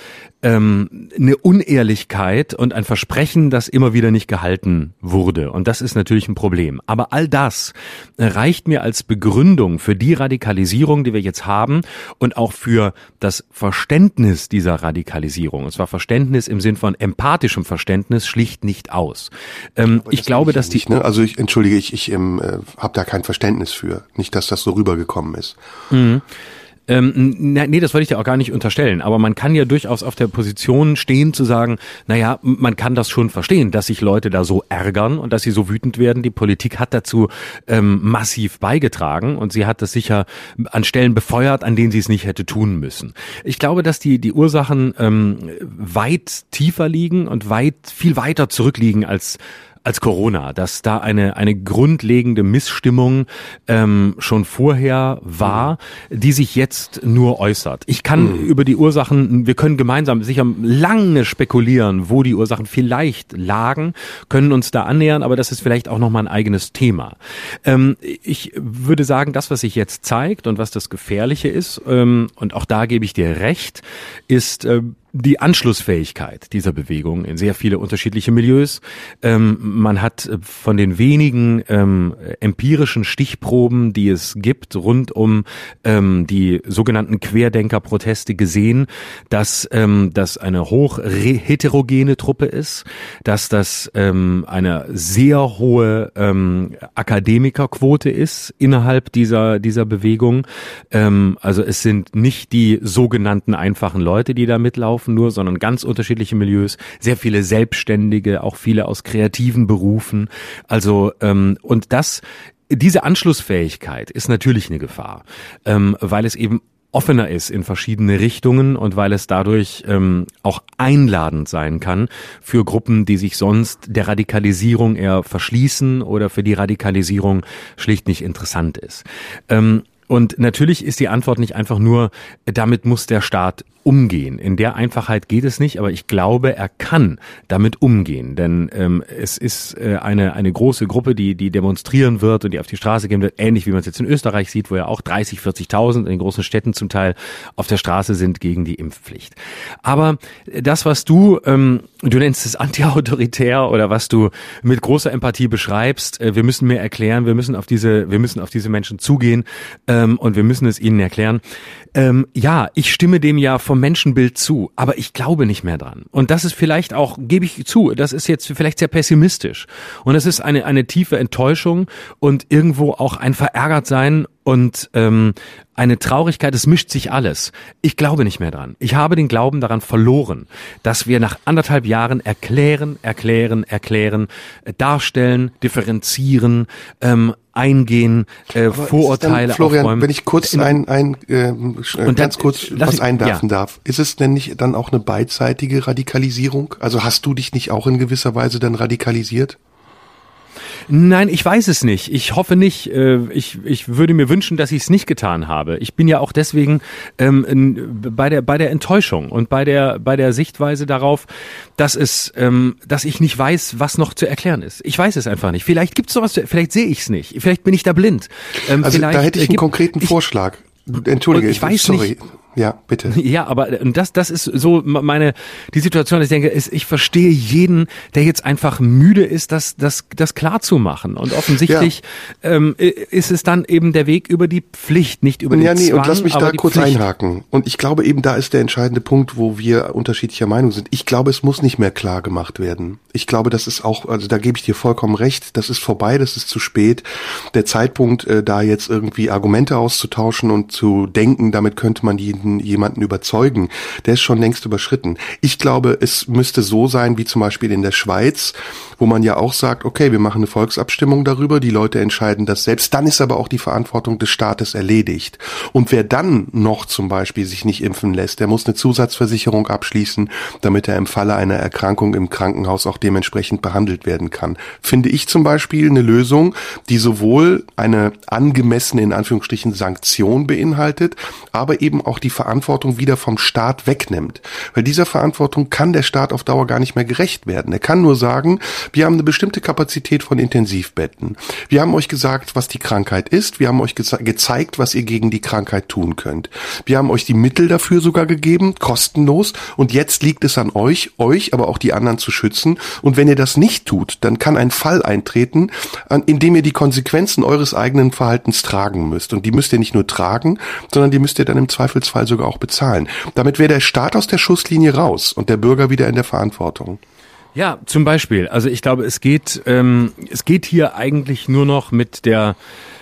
ähm, eine Unehrlichkeit und ein Versprechen, das immer wieder nicht gehalten wurde. Und das ist natürlich ein Problem. Aber all das reicht mir als Begründung für die Radikalisierung, die wir jetzt haben und auch für das Verständnis dieser Radikalisierung. Und zwar Verständnis im Sinn von empathischem Verständnis schlicht nicht aus. Ähm, ich glaube, dass die... Nicht, ne? Also ich entschuldige, ich, ich ähm, äh, habe da kein Verständnis für. Nicht, dass das so rübergekommen ist. Mhm. Ähm, nee, das wollte ich dir auch gar nicht unterstellen. Aber man kann ja durchaus auf der Position stehen zu sagen, naja, man kann das schon verstehen, dass sich Leute da so ärgern und dass sie so wütend werden. Die Politik hat dazu ähm, massiv beigetragen und sie hat das sicher an Stellen befeuert, an denen sie es nicht hätte tun müssen. Ich glaube, dass die, die Ursachen ähm, weit tiefer liegen und weit, viel weiter zurückliegen als als Corona, dass da eine, eine grundlegende Missstimmung ähm, schon vorher war, die sich jetzt nur äußert. Ich kann mhm. über die Ursachen, wir können gemeinsam sicher lange spekulieren, wo die Ursachen vielleicht lagen, können uns da annähern, aber das ist vielleicht auch nochmal ein eigenes Thema. Ähm, ich würde sagen, das, was sich jetzt zeigt und was das Gefährliche ist, ähm, und auch da gebe ich dir recht, ist, äh, die Anschlussfähigkeit dieser Bewegung in sehr viele unterschiedliche Milieus. Ähm, man hat äh, von den wenigen ähm, empirischen Stichproben, die es gibt, rund um ähm, die sogenannten Querdenker-Proteste gesehen, dass ähm, das eine hoch heterogene Truppe ist, dass das ähm, eine sehr hohe ähm, Akademikerquote ist innerhalb dieser dieser Bewegung. Also es sind nicht die sogenannten einfachen Leute, die da mitlaufen laufen nur, sondern ganz unterschiedliche Milieus, sehr viele Selbstständige, auch viele aus kreativen Berufen. Also ähm, und das diese Anschlussfähigkeit ist natürlich eine Gefahr, ähm, weil es eben offener ist in verschiedene Richtungen und weil es dadurch ähm, auch einladend sein kann für Gruppen, die sich sonst der Radikalisierung eher verschließen oder für die Radikalisierung schlicht nicht interessant ist. Ähm, und natürlich ist die Antwort nicht einfach nur, damit muss der Staat umgehen. In der Einfachheit geht es nicht, aber ich glaube, er kann damit umgehen, denn ähm, es ist äh, eine eine große Gruppe, die die demonstrieren wird und die auf die Straße gehen wird, ähnlich wie man es jetzt in Österreich sieht, wo ja auch 30, 40.000 in den großen Städten zum Teil auf der Straße sind gegen die Impfpflicht. Aber das, was du ähm, du nennst es antiautoritär oder was du mit großer Empathie beschreibst, äh, wir müssen mehr erklären, wir müssen auf diese wir müssen auf diese Menschen zugehen ähm, und wir müssen es ihnen erklären. Ähm, ja, ich stimme dem ja vom Menschenbild zu, aber ich glaube nicht mehr dran. Und das ist vielleicht auch, gebe ich zu, das ist jetzt vielleicht sehr pessimistisch. Und es ist eine, eine tiefe Enttäuschung und irgendwo auch ein Verärgertsein und ähm, eine Traurigkeit, es mischt sich alles. Ich glaube nicht mehr dran. Ich habe den Glauben daran verloren, dass wir nach anderthalb Jahren erklären, erklären, erklären, äh, darstellen, differenzieren, ähm, eingehen, äh, Vorurteile dann, Florian, aufräumen. wenn ich kurz ein, ein äh, und ganz kurz was einwerfen ja. darf, ist es denn nicht dann auch eine beidseitige Radikalisierung? Also hast du dich nicht auch in gewisser Weise dann radikalisiert? Nein, ich weiß es nicht. Ich hoffe nicht. Äh, ich, ich würde mir wünschen, dass ich es nicht getan habe. Ich bin ja auch deswegen ähm, bei der bei der Enttäuschung und bei der bei der Sichtweise darauf, dass es, ähm, dass ich nicht weiß, was noch zu erklären ist. Ich weiß es einfach nicht. Vielleicht gibt es sowas. Vielleicht sehe ich es nicht. Vielleicht bin ich da blind. Ähm, also da hätte ich einen konkreten Vorschlag. Entschuldige, ich weiß sorry. nicht. Ja, bitte. Ja, aber das, das ist so meine die Situation. Ich denke, ist, ich verstehe jeden, der jetzt einfach müde ist, das, das, das klar zu machen. Und offensichtlich ja. ähm, ist es dann eben der Weg über die Pflicht, nicht über den ja, nee, Zwang. Und lass mich da kurz Pflicht. einhaken. Und ich glaube eben, da ist der entscheidende Punkt, wo wir unterschiedlicher Meinung sind. Ich glaube, es muss nicht mehr klar gemacht werden. Ich glaube, das ist auch, also da gebe ich dir vollkommen recht. Das ist vorbei, das ist zu spät. Der Zeitpunkt, äh, da jetzt irgendwie Argumente auszutauschen und zu denken, damit könnte man jeden jemanden, jemanden überzeugen, der ist schon längst überschritten. Ich glaube, es müsste so sein wie zum Beispiel in der Schweiz, wo man ja auch sagt, okay, wir machen eine Volksabstimmung darüber, die Leute entscheiden das selbst, dann ist aber auch die Verantwortung des Staates erledigt. Und wer dann noch zum Beispiel sich nicht impfen lässt, der muss eine Zusatzversicherung abschließen, damit er im Falle einer Erkrankung im Krankenhaus auch dementsprechend behandelt werden kann. Finde ich zum Beispiel eine Lösung, die sowohl eine angemessene, in Anführungsstrichen, Sanktion beinhaltet, aber eben auch die Verantwortung wieder vom Staat wegnimmt. Weil dieser Verantwortung kann der Staat auf Dauer gar nicht mehr gerecht werden. Er kann nur sagen, wir haben eine bestimmte Kapazität von Intensivbetten. Wir haben euch gesagt, was die Krankheit ist. Wir haben euch ge gezeigt, was ihr gegen die Krankheit tun könnt. Wir haben euch die Mittel dafür sogar gegeben, kostenlos. Und jetzt liegt es an euch, euch, aber auch die anderen zu schützen. Und wenn ihr das nicht tut, dann kann ein Fall eintreten, in dem ihr die Konsequenzen eures eigenen Verhaltens tragen müsst. Und die müsst ihr nicht nur tragen, sondern die müsst ihr dann im Zweifelsfall Fall sogar auch bezahlen. Damit wäre der Staat aus der Schusslinie raus und der Bürger wieder in der Verantwortung. Ja, zum Beispiel. Also ich glaube, es geht, ähm, es geht hier eigentlich nur noch mit der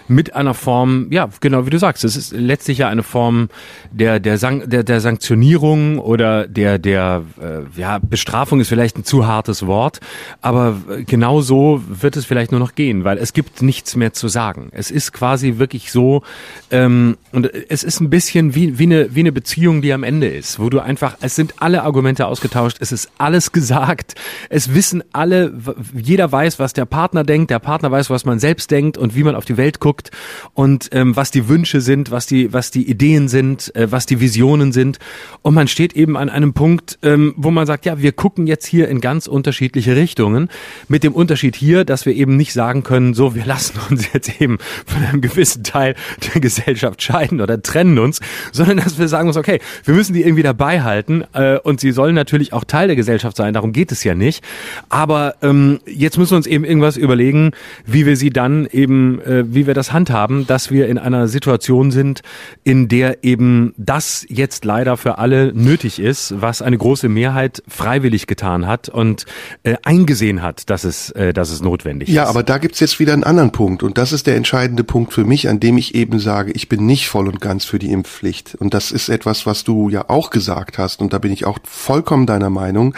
mit einer Form, ja, genau wie du sagst, es ist letztlich ja eine Form der der, San der, der Sanktionierung oder der der äh, ja Bestrafung ist vielleicht ein zu hartes Wort, aber genau so wird es vielleicht nur noch gehen, weil es gibt nichts mehr zu sagen. Es ist quasi wirklich so ähm, und es ist ein bisschen wie wie eine wie eine Beziehung, die am Ende ist, wo du einfach es sind alle Argumente ausgetauscht, es ist alles gesagt, es wissen alle, jeder weiß, was der Partner denkt, der Partner weiß, was man selbst denkt und wie man auf die Welt guckt guckt und ähm, was die Wünsche sind, was die, was die Ideen sind, äh, was die Visionen sind. Und man steht eben an einem Punkt, ähm, wo man sagt, ja, wir gucken jetzt hier in ganz unterschiedliche Richtungen. Mit dem Unterschied hier, dass wir eben nicht sagen können, so, wir lassen uns jetzt eben von einem gewissen Teil der Gesellschaft scheiden oder trennen uns, sondern dass wir sagen uns, okay, wir müssen die irgendwie dabei halten äh, und sie sollen natürlich auch Teil der Gesellschaft sein, darum geht es ja nicht. Aber ähm, jetzt müssen wir uns eben irgendwas überlegen, wie wir sie dann eben, äh, wie wir das das handhaben, dass wir in einer Situation sind, in der eben das jetzt leider für alle nötig ist, was eine große Mehrheit freiwillig getan hat und äh, eingesehen hat, dass es, äh, dass es notwendig ja, ist. Ja, aber da gibt's jetzt wieder einen anderen Punkt und das ist der entscheidende Punkt für mich, an dem ich eben sage, ich bin nicht voll und ganz für die Impfpflicht. Und das ist etwas, was du ja auch gesagt hast und da bin ich auch vollkommen deiner Meinung.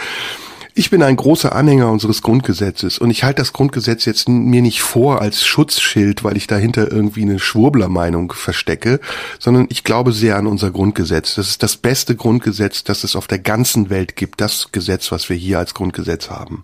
Ich bin ein großer Anhänger unseres Grundgesetzes und ich halte das Grundgesetz jetzt mir nicht vor als Schutzschild, weil ich dahinter irgendwie eine Schwurblermeinung verstecke, sondern ich glaube sehr an unser Grundgesetz. Das ist das beste Grundgesetz, das es auf der ganzen Welt gibt, das Gesetz, was wir hier als Grundgesetz haben.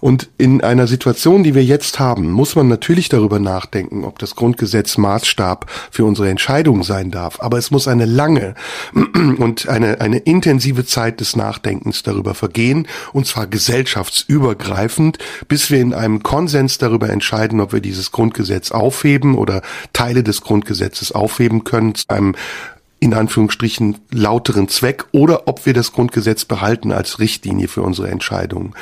Und in einer Situation, die wir jetzt haben, muss man natürlich darüber nachdenken, ob das Grundgesetz Maßstab für unsere Entscheidungen sein darf. Aber es muss eine lange und eine, eine intensive Zeit des Nachdenkens darüber vergehen, und zwar gesellschaftsübergreifend, bis wir in einem Konsens darüber entscheiden, ob wir dieses Grundgesetz aufheben oder Teile des Grundgesetzes aufheben können zu einem in Anführungsstrichen lauteren Zweck oder ob wir das Grundgesetz behalten als Richtlinie für unsere Entscheidungen.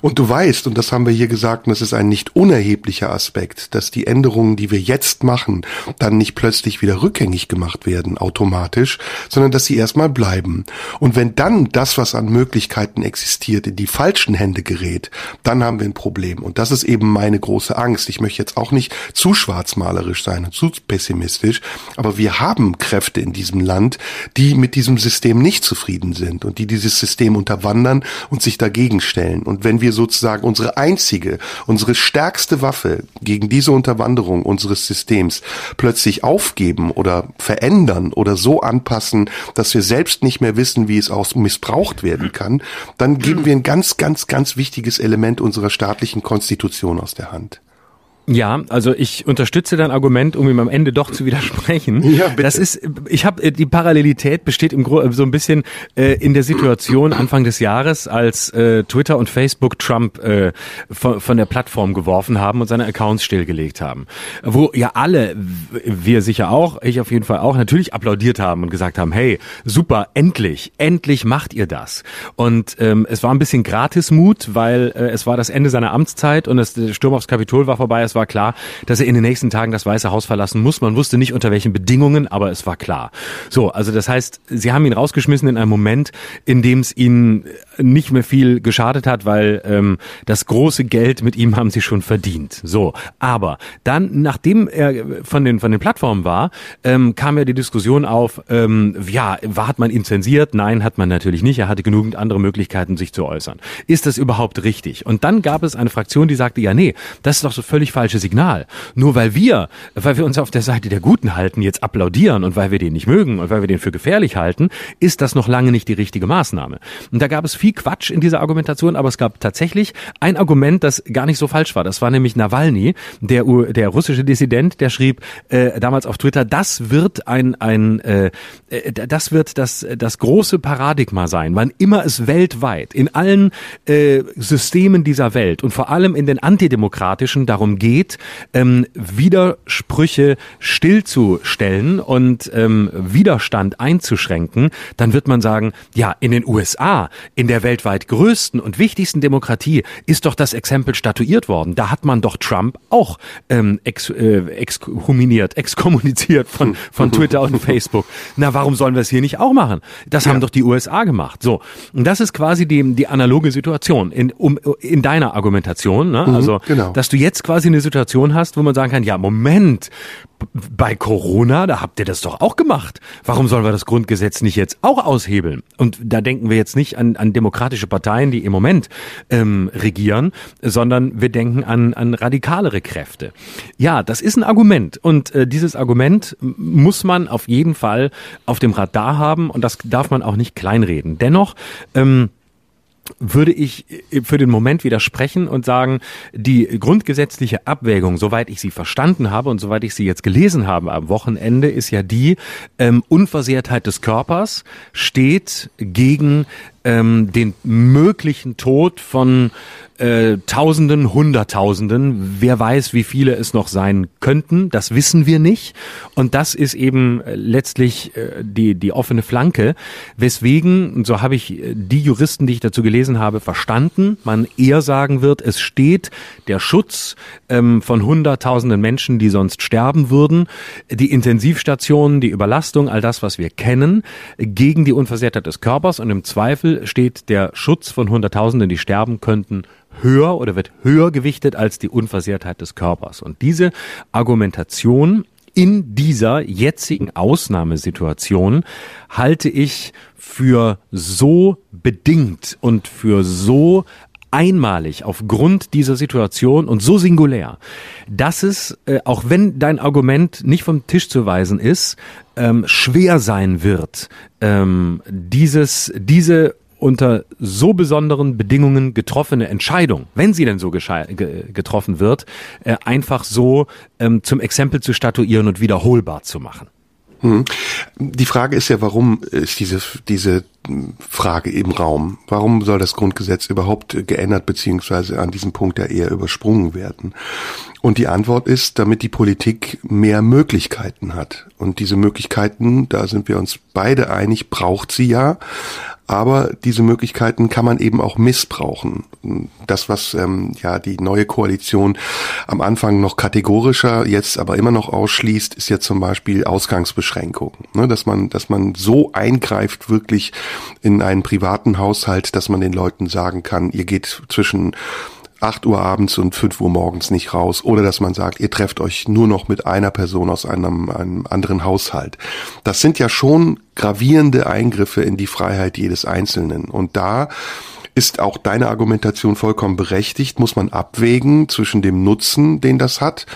Und du weißt, und das haben wir hier gesagt, und das ist ein nicht unerheblicher Aspekt, dass die Änderungen, die wir jetzt machen, dann nicht plötzlich wieder rückgängig gemacht werden, automatisch, sondern dass sie erstmal bleiben. Und wenn dann das, was an Möglichkeiten existiert, in die falschen Hände gerät, dann haben wir ein Problem. Und das ist eben meine große Angst. Ich möchte jetzt auch nicht zu schwarzmalerisch sein und zu pessimistisch, aber wir haben Kräfte in diesem Land, die mit diesem System nicht zufrieden sind und die dieses System unterwandern und sich dagegen stellen. Und wenn wir sozusagen unsere einzige, unsere stärkste Waffe gegen diese Unterwanderung unseres Systems plötzlich aufgeben oder verändern oder so anpassen, dass wir selbst nicht mehr wissen, wie es aus missbraucht werden kann, dann geben wir ein ganz, ganz, ganz wichtiges Element unserer staatlichen Konstitution aus der Hand. Ja, also ich unterstütze dein Argument, um ihm am Ende doch zu widersprechen. Ja, bitte. Das ist, ich habe äh, die Parallelität besteht im Grunde so ein bisschen äh, in der Situation Anfang des Jahres, als äh, Twitter und Facebook Trump äh, von, von der Plattform geworfen haben und seine Accounts stillgelegt haben, wo ja alle, wir sicher auch, ich auf jeden Fall auch, natürlich applaudiert haben und gesagt haben, hey, super, endlich, endlich macht ihr das. Und ähm, es war ein bisschen Gratismut, weil äh, es war das Ende seiner Amtszeit und das, der Sturm aufs Kapitol war vorbei. Es war klar, dass er in den nächsten Tagen das Weiße Haus verlassen muss. Man wusste nicht unter welchen Bedingungen, aber es war klar. So, also das heißt, sie haben ihn rausgeschmissen in einem Moment, in dem es ihnen nicht mehr viel geschadet hat, weil ähm, das große Geld mit ihm haben sie schon verdient. So, aber dann, nachdem er von den von den Plattformen war, ähm, kam ja die Diskussion auf, ähm, ja, hat man ihn zensiert? Nein, hat man natürlich nicht. Er hatte genügend andere Möglichkeiten, sich zu äußern. Ist das überhaupt richtig? Und dann gab es eine Fraktion, die sagte, ja, nee, das ist doch so völlig falsch falsche Signal. Nur weil wir, weil wir uns auf der Seite der Guten halten, jetzt applaudieren und weil wir den nicht mögen und weil wir den für gefährlich halten, ist das noch lange nicht die richtige Maßnahme. Und da gab es viel Quatsch in dieser Argumentation, aber es gab tatsächlich ein Argument, das gar nicht so falsch war. Das war nämlich Nawalny, der, der russische Dissident, der schrieb äh, damals auf Twitter, das wird ein, ein äh, äh das wird das, das große Paradigma sein, wann immer es weltweit in allen äh, Systemen dieser Welt und vor allem in den antidemokratischen darum geht, geht, ähm, Widersprüche stillzustellen und ähm, Widerstand einzuschränken, dann wird man sagen, ja, in den USA, in der weltweit größten und wichtigsten Demokratie, ist doch das Exempel statuiert worden. Da hat man doch Trump auch ähm, ex, äh, exhuminiert, exkommuniziert von, von Twitter und Facebook. Na, warum sollen wir es hier nicht auch machen? Das ja. haben doch die USA gemacht. So, und das ist quasi die, die analoge Situation in, um, in deiner Argumentation. Ne? Mhm, also, genau. dass du jetzt quasi eine eine Situation hast, wo man sagen kann, ja, Moment, bei Corona, da habt ihr das doch auch gemacht. Warum sollen wir das Grundgesetz nicht jetzt auch aushebeln? Und da denken wir jetzt nicht an, an demokratische Parteien, die im Moment ähm, regieren, sondern wir denken an, an radikalere Kräfte. Ja, das ist ein Argument und äh, dieses Argument muss man auf jeden Fall auf dem Radar haben und das darf man auch nicht kleinreden. Dennoch ähm, würde ich für den Moment widersprechen und sagen, die grundgesetzliche Abwägung, soweit ich sie verstanden habe und soweit ich sie jetzt gelesen habe am Wochenende, ist ja die ähm, Unversehrtheit des Körpers steht gegen ähm, den möglichen Tod von äh, Tausenden, Hunderttausenden. Wer weiß, wie viele es noch sein könnten, das wissen wir nicht. Und das ist eben äh, letztlich äh, die, die offene Flanke, weswegen, und so habe ich äh, die Juristen, die ich dazu gelesen habe, verstanden, man eher sagen wird, es steht der Schutz ähm, von Hunderttausenden Menschen, die sonst sterben würden, die Intensivstationen, die Überlastung, all das, was wir kennen, gegen die Unversehrtheit des Körpers und im Zweifel steht der Schutz von Hunderttausenden, die sterben könnten, höher oder wird höher gewichtet als die Unversehrtheit des Körpers. Und diese Argumentation in dieser jetzigen Ausnahmesituation halte ich für so bedingt und für so einmalig aufgrund dieser Situation und so singulär, dass es, äh, auch wenn dein Argument nicht vom Tisch zu weisen ist, ähm, schwer sein wird, ähm, dieses, diese unter so besonderen Bedingungen getroffene Entscheidung, wenn sie denn so getroffen wird, äh, einfach so ähm, zum Exempel zu statuieren und wiederholbar zu machen. Hm. Die Frage ist ja, warum ist diese, diese Frage im Raum? Warum soll das Grundgesetz überhaupt geändert beziehungsweise an diesem Punkt ja eher übersprungen werden? Und die Antwort ist, damit die Politik mehr Möglichkeiten hat. Und diese Möglichkeiten, da sind wir uns beide einig, braucht sie ja aber diese Möglichkeiten kann man eben auch missbrauchen. Das, was ähm, ja die neue Koalition am Anfang noch kategorischer, jetzt aber immer noch ausschließt, ist ja zum Beispiel Ausgangsbeschränkung. Ne, dass man, dass man so eingreift wirklich in einen privaten Haushalt, dass man den Leuten sagen kann, ihr geht zwischen 8 Uhr abends und 5 Uhr morgens nicht raus oder dass man sagt, ihr trefft euch nur noch mit einer Person aus einem, einem anderen Haushalt. Das sind ja schon gravierende Eingriffe in die Freiheit jedes Einzelnen. Und da ist auch deine Argumentation vollkommen berechtigt, muss man abwägen zwischen dem Nutzen, den das hat,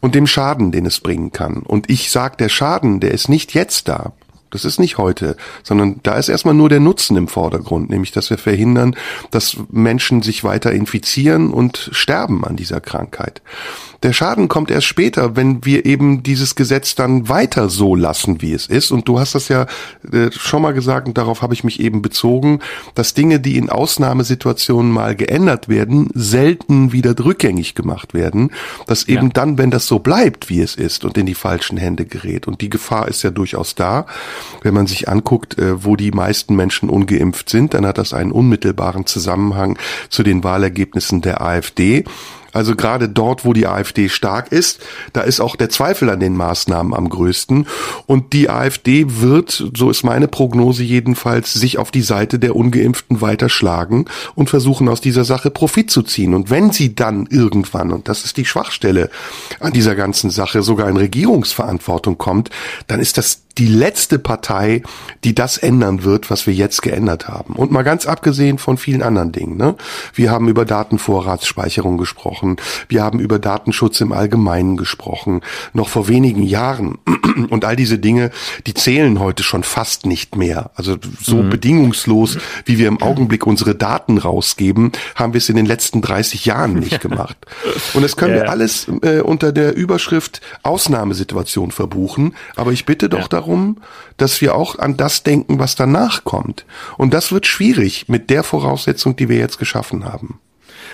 und dem Schaden, den es bringen kann. Und ich sag, der Schaden, der ist nicht jetzt da. Das ist nicht heute, sondern da ist erstmal nur der Nutzen im Vordergrund, nämlich dass wir verhindern, dass Menschen sich weiter infizieren und sterben an dieser Krankheit. Der Schaden kommt erst später, wenn wir eben dieses Gesetz dann weiter so lassen, wie es ist. Und du hast das ja äh, schon mal gesagt, und darauf habe ich mich eben bezogen, dass Dinge, die in Ausnahmesituationen mal geändert werden, selten wieder rückgängig gemacht werden. Dass eben ja. dann, wenn das so bleibt, wie es ist und in die falschen Hände gerät. Und die Gefahr ist ja durchaus da. Wenn man sich anguckt, äh, wo die meisten Menschen ungeimpft sind, dann hat das einen unmittelbaren Zusammenhang zu den Wahlergebnissen der AfD. Also gerade dort, wo die AfD stark ist, da ist auch der Zweifel an den Maßnahmen am größten. Und die AfD wird, so ist meine Prognose jedenfalls, sich auf die Seite der Ungeimpften weiterschlagen und versuchen aus dieser Sache Profit zu ziehen. Und wenn sie dann irgendwann, und das ist die Schwachstelle an dieser ganzen Sache, sogar in Regierungsverantwortung kommt, dann ist das die letzte Partei, die das ändern wird, was wir jetzt geändert haben. Und mal ganz abgesehen von vielen anderen Dingen. Ne? Wir haben über Datenvorratsspeicherung gesprochen. Wir haben über Datenschutz im Allgemeinen gesprochen. Noch vor wenigen Jahren. Und all diese Dinge, die zählen heute schon fast nicht mehr. Also so mhm. bedingungslos, wie wir im Augenblick unsere Daten rausgeben, haben wir es in den letzten 30 Jahren nicht gemacht. Und das können ja. wir alles äh, unter der Überschrift Ausnahmesituation verbuchen. Aber ich bitte doch ja darum, dass wir auch an das denken, was danach kommt. Und das wird schwierig mit der Voraussetzung, die wir jetzt geschaffen haben.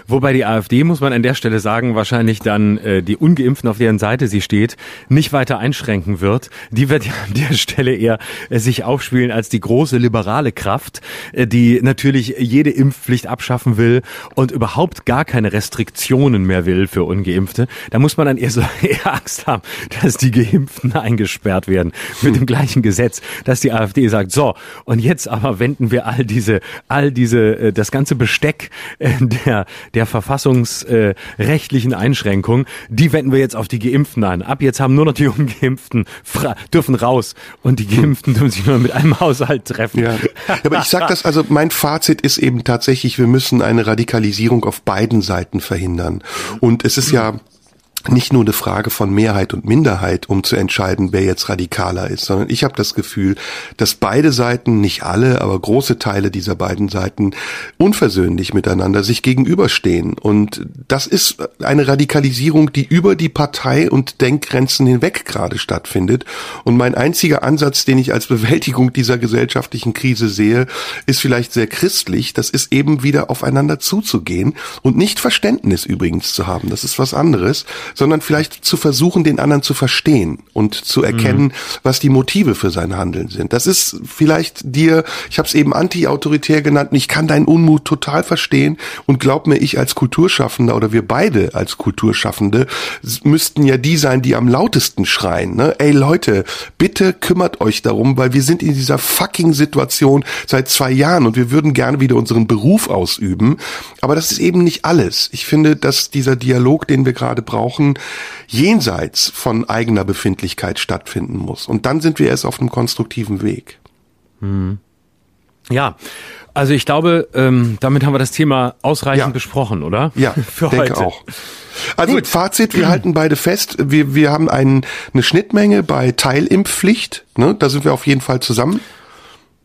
Wobei die AfD, muss man an der Stelle sagen, wahrscheinlich dann äh, die Ungeimpften, auf deren Seite sie steht, nicht weiter einschränken wird. Die wird ja an der Stelle eher äh, sich aufspielen als die große liberale Kraft, äh, die natürlich jede Impfpflicht abschaffen will und überhaupt gar keine Restriktionen mehr will für Ungeimpfte. Da muss man dann eher so eher Angst haben, dass die Geimpften eingesperrt werden mit dem gleichen Gesetz, dass die AfD sagt, so, und jetzt aber wenden wir all diese, all diese, äh, das ganze Besteck äh, der der, verfassungsrechtlichen äh, Einschränkung, die wenden wir jetzt auf die Geimpften an. Ab jetzt haben nur noch die Ungeimpften dürfen raus und die Geimpften dürfen sich nur mit einem Haushalt treffen. Ja. Aber ich sag das, also mein Fazit ist eben tatsächlich, wir müssen eine Radikalisierung auf beiden Seiten verhindern. Und es ist ja nicht nur eine Frage von Mehrheit und Minderheit, um zu entscheiden, wer jetzt radikaler ist, sondern ich habe das Gefühl, dass beide Seiten, nicht alle, aber große Teile dieser beiden Seiten unversöhnlich miteinander sich gegenüberstehen. Und das ist eine Radikalisierung, die über die Partei- und Denkgrenzen hinweg gerade stattfindet. Und mein einziger Ansatz, den ich als Bewältigung dieser gesellschaftlichen Krise sehe, ist vielleicht sehr christlich. Das ist eben wieder aufeinander zuzugehen und nicht Verständnis übrigens zu haben. Das ist was anderes sondern vielleicht zu versuchen, den anderen zu verstehen und zu erkennen, mhm. was die Motive für sein Handeln sind. Das ist vielleicht dir, ich habe es eben anti-autoritär genannt, ich kann deinen Unmut total verstehen und glaub mir, ich als Kulturschaffender oder wir beide als Kulturschaffende müssten ja die sein, die am lautesten schreien. Ne? Ey Leute, bitte kümmert euch darum, weil wir sind in dieser fucking Situation seit zwei Jahren und wir würden gerne wieder unseren Beruf ausüben. Aber das ist eben nicht alles. Ich finde, dass dieser Dialog, den wir gerade brauchen, Sachen jenseits von eigener Befindlichkeit stattfinden muss. Und dann sind wir erst auf einem konstruktiven Weg. Hm. Ja, also ich glaube, ähm, damit haben wir das Thema ausreichend ja. besprochen, oder? Ja, für denke heute. auch. Also Gut. Fazit, wir halten beide fest, wir, wir haben einen, eine Schnittmenge bei Teilimpfpflicht, ne? da sind wir auf jeden Fall zusammen.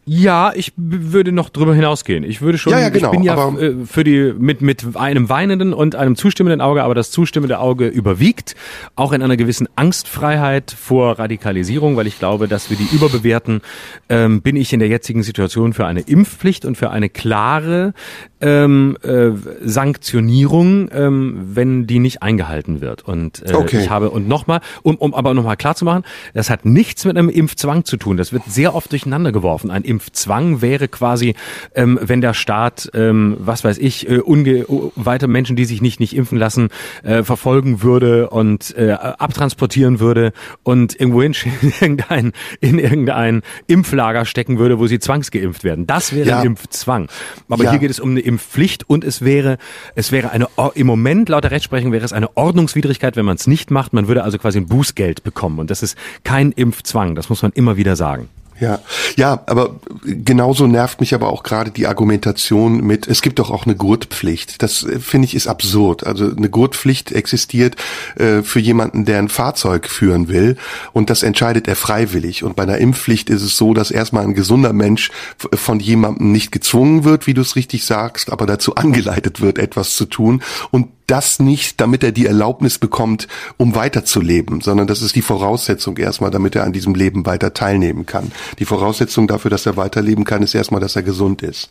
Ja, ich würde noch drüber hinausgehen. Ich würde schon, ja, ja, genau, ich bin ja äh, für die mit mit einem weinenden und einem zustimmenden Auge, aber das zustimmende Auge überwiegt, auch in einer gewissen Angstfreiheit vor Radikalisierung, weil ich glaube, dass wir die überbewerten, ähm, bin ich in der jetzigen Situation für eine Impfpflicht und für eine klare ähm, äh, Sanktionierung, ähm, wenn die nicht eingehalten wird. Und äh, okay. ich habe und nochmal, um, um aber nochmal klar zu machen, das hat nichts mit einem Impfzwang zu tun. Das wird sehr oft durcheinander geworfen. Ein Impfzwang wäre quasi, ähm, wenn der Staat, ähm, was weiß ich, äh, unge weiter Menschen, die sich nicht nicht impfen lassen, äh, verfolgen würde und äh, abtransportieren würde und irgendwo in irgendein, in irgendein Impflager stecken würde, wo sie zwangsgeimpft werden. Das wäre ja. ein Impfzwang. Aber ja. hier geht es um eine Impfpflicht und es wäre, es wäre eine, im Moment laut der Rechtsprechung wäre es eine Ordnungswidrigkeit, wenn man es nicht macht. Man würde also quasi ein Bußgeld bekommen und das ist kein Impfzwang. Das muss man immer wieder sagen. Ja, ja, aber genauso nervt mich aber auch gerade die Argumentation mit, es gibt doch auch eine Gurtpflicht. Das äh, finde ich ist absurd. Also eine Gurtpflicht existiert äh, für jemanden, der ein Fahrzeug führen will und das entscheidet er freiwillig. Und bei einer Impfpflicht ist es so, dass erstmal ein gesunder Mensch von jemandem nicht gezwungen wird, wie du es richtig sagst, aber dazu angeleitet wird, etwas zu tun. Und das nicht, damit er die Erlaubnis bekommt, um weiterzuleben, sondern das ist die Voraussetzung erstmal, damit er an diesem Leben weiter teilnehmen kann. Die Voraussetzung dafür, dass er weiterleben kann, ist erstmal, dass er gesund ist.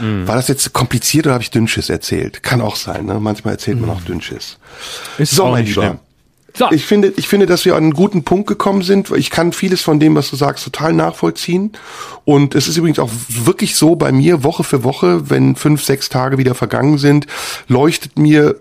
Mhm. War das jetzt kompliziert oder habe ich Dünnschiss erzählt? Kann auch sein, ne? Manchmal erzählt man mhm. auch Dünnschiss. Ist so, mein Lieber. Schlimm. So. Ich finde, ich finde, dass wir an einen guten Punkt gekommen sind. Ich kann vieles von dem, was du sagst, total nachvollziehen. Und es ist übrigens auch wirklich so bei mir, Woche für Woche, wenn fünf, sechs Tage wieder vergangen sind, leuchtet mir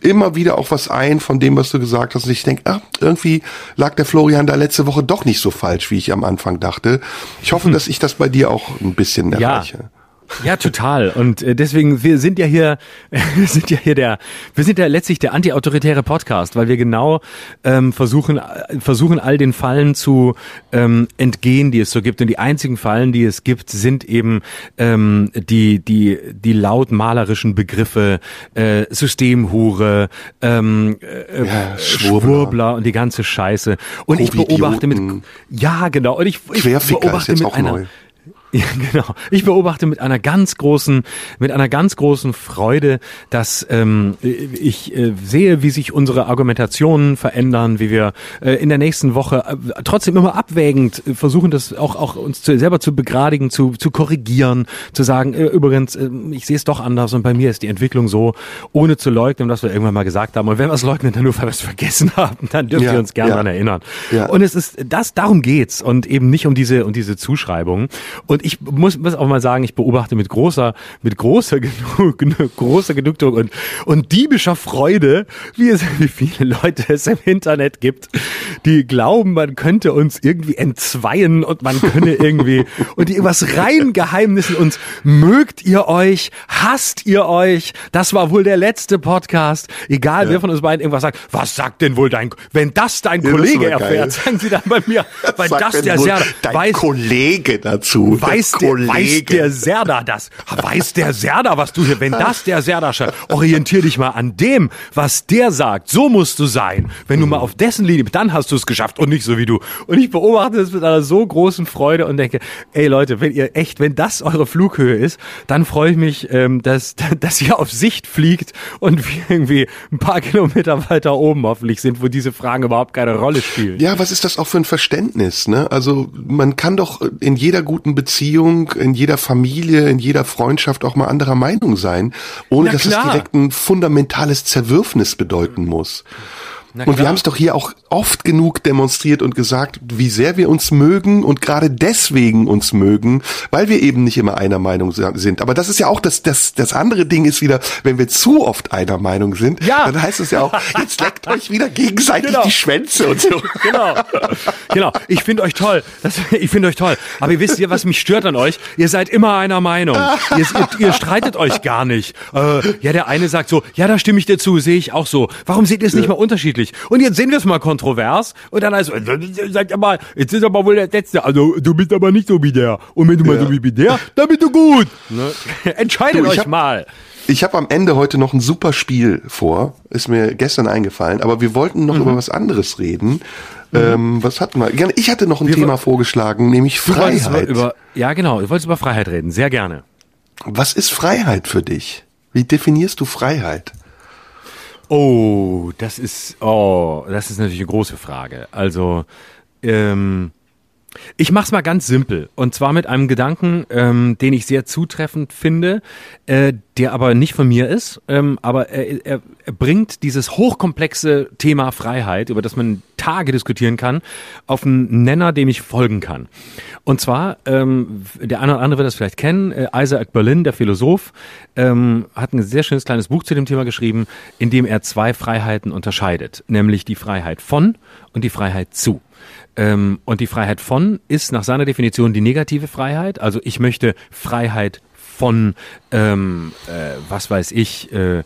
immer wieder auch was ein von dem, was du gesagt hast. Und ich denke, ah, irgendwie lag der Florian da letzte Woche doch nicht so falsch, wie ich am Anfang dachte. Ich hoffe, hm. dass ich das bei dir auch ein bisschen erreiche. Ja. Ja, total. Und äh, deswegen, wir sind ja hier, wir sind ja hier der, wir sind ja letztlich der antiautoritäre Podcast, weil wir genau ähm, versuchen, äh, versuchen all den Fallen zu ähm, entgehen, die es so gibt. Und die einzigen Fallen, die es gibt, sind eben ähm, die, die, die laut malerischen Begriffe äh, Systemhure, ähm, äh, ja, Schwurbler. Schwurbler und die ganze Scheiße. Und ich beobachte mit, ja genau, und ich, ich beobachte mit einer, neu. Ja, genau. Ich beobachte mit einer ganz großen, mit einer ganz großen Freude, dass ähm, ich äh, sehe, wie sich unsere Argumentationen verändern, wie wir äh, in der nächsten Woche äh, trotzdem immer abwägend versuchen, das auch auch uns zu, selber zu begradigen, zu zu korrigieren, zu sagen, äh, übrigens, äh, ich sehe es doch anders und bei mir ist die Entwicklung so, ohne zu leugnen, was wir irgendwann mal gesagt haben. Und wenn wir es leugnen, dann nur weil wir es vergessen haben, dann dürfen ja, wir uns gerne ja. daran erinnern. Ja. Und es ist das, darum geht's und eben nicht um diese um diese Zuschreibungen. Und ich muss, muss auch mal sagen, ich beobachte mit großer, mit großer, genug, großer Genugtuung und, und diebischer Freude, wie es, wie viele Leute es im Internet gibt, die glauben, man könnte uns irgendwie entzweien und man könne irgendwie, und die irgendwas rein Geheimnissen uns, mögt ihr euch, hasst ihr euch, das war wohl der letzte Podcast, egal ja. wer von uns beiden irgendwas sagt, was sagt denn wohl dein, wenn das dein ja, Kollege das erfährt, sagen sie dann bei mir, weil das der Serda, weiß, Kollege dazu, weiß der, Kollege. weiß der Serda das, weiß der Serda, was du hier, wenn das der Serda schreibt, orientier dich mal an dem, was der sagt, so musst du sein, wenn du mal auf dessen Linie, dann hast du es geschafft und nicht so wie du. Und ich beobachte es mit einer so großen Freude und denke, ey Leute, wenn ihr echt, wenn das eure Flughöhe ist, dann freue ich mich, ähm, dass, dass ihr auf Sicht fliegt und wir irgendwie ein paar Kilometer weiter oben hoffentlich sind, wo diese Fragen überhaupt keine Rolle spielen. Ja, was ist das auch für ein Verständnis? Ne? Also man kann doch in jeder guten Beziehung, in jeder Familie, in jeder Freundschaft auch mal anderer Meinung sein, ohne dass es direkt ein fundamentales Zerwürfnis bedeuten muss. Und wir haben es doch hier auch oft genug demonstriert und gesagt, wie sehr wir uns mögen und gerade deswegen uns mögen, weil wir eben nicht immer einer Meinung sind. Aber das ist ja auch das, das, das andere Ding ist wieder, wenn wir zu oft einer Meinung sind, ja. dann heißt es ja auch, jetzt leckt euch wieder gegenseitig genau. die Schwänze und so. Genau. Genau. Ich finde euch toll. Das, ich finde euch toll. Aber ihr wisst ja, was mich stört an euch? Ihr seid immer einer Meinung. Ihr, ihr, ihr streitet euch gar nicht. Äh, ja, der eine sagt so, ja, da stimme ich dir zu, sehe ich auch so. Warum seht ihr es nicht mal unterschiedlich? Unterschiedlich. Und jetzt sehen wir es mal kontrovers. Und dann heißt es, sagt ja mal, jetzt ist aber wohl der Letzte. Also du bist aber nicht so wie der. Und wenn du mal so wie der, dann bist du gut. Ne? Entscheidet du, euch hab, mal. Ich habe am Ende heute noch ein super Spiel vor. Ist mir gestern eingefallen. Aber wir wollten noch mhm. über was anderes reden. Mhm. Ähm, was hatten wir? Ich hatte noch ein wir Thema vorgeschlagen, nämlich Freiheit. Über, ja, genau. Du wolltest über Freiheit reden. Sehr gerne. Was ist Freiheit für dich? Wie definierst du Freiheit? Oh, das ist, oh, das ist natürlich eine große Frage. Also, ähm, ich mach's mal ganz simpel und zwar mit einem Gedanken, ähm, den ich sehr zutreffend finde, äh, der aber nicht von mir ist, ähm, aber er, er, er bringt dieses hochkomplexe Thema Freiheit, über das man Tage diskutieren kann, auf einen Nenner, dem ich folgen kann. Und zwar, ähm, der eine oder andere wird das vielleicht kennen, äh, Isaac Berlin, der Philosoph, ähm, hat ein sehr schönes kleines Buch zu dem Thema geschrieben, in dem er zwei Freiheiten unterscheidet, nämlich die Freiheit von und die Freiheit zu. Ähm, und die Freiheit von ist nach seiner Definition die negative Freiheit. Also ich möchte Freiheit von, ähm, äh, was weiß ich, äh,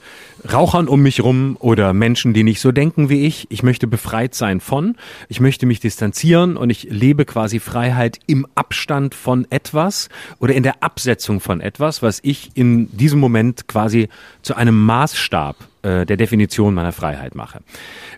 Rauchern um mich rum oder Menschen, die nicht so denken wie ich. Ich möchte befreit sein von. Ich möchte mich distanzieren und ich lebe quasi Freiheit im Abstand von etwas oder in der Absetzung von etwas, was ich in diesem Moment quasi zu einem Maßstab äh, der Definition meiner Freiheit mache.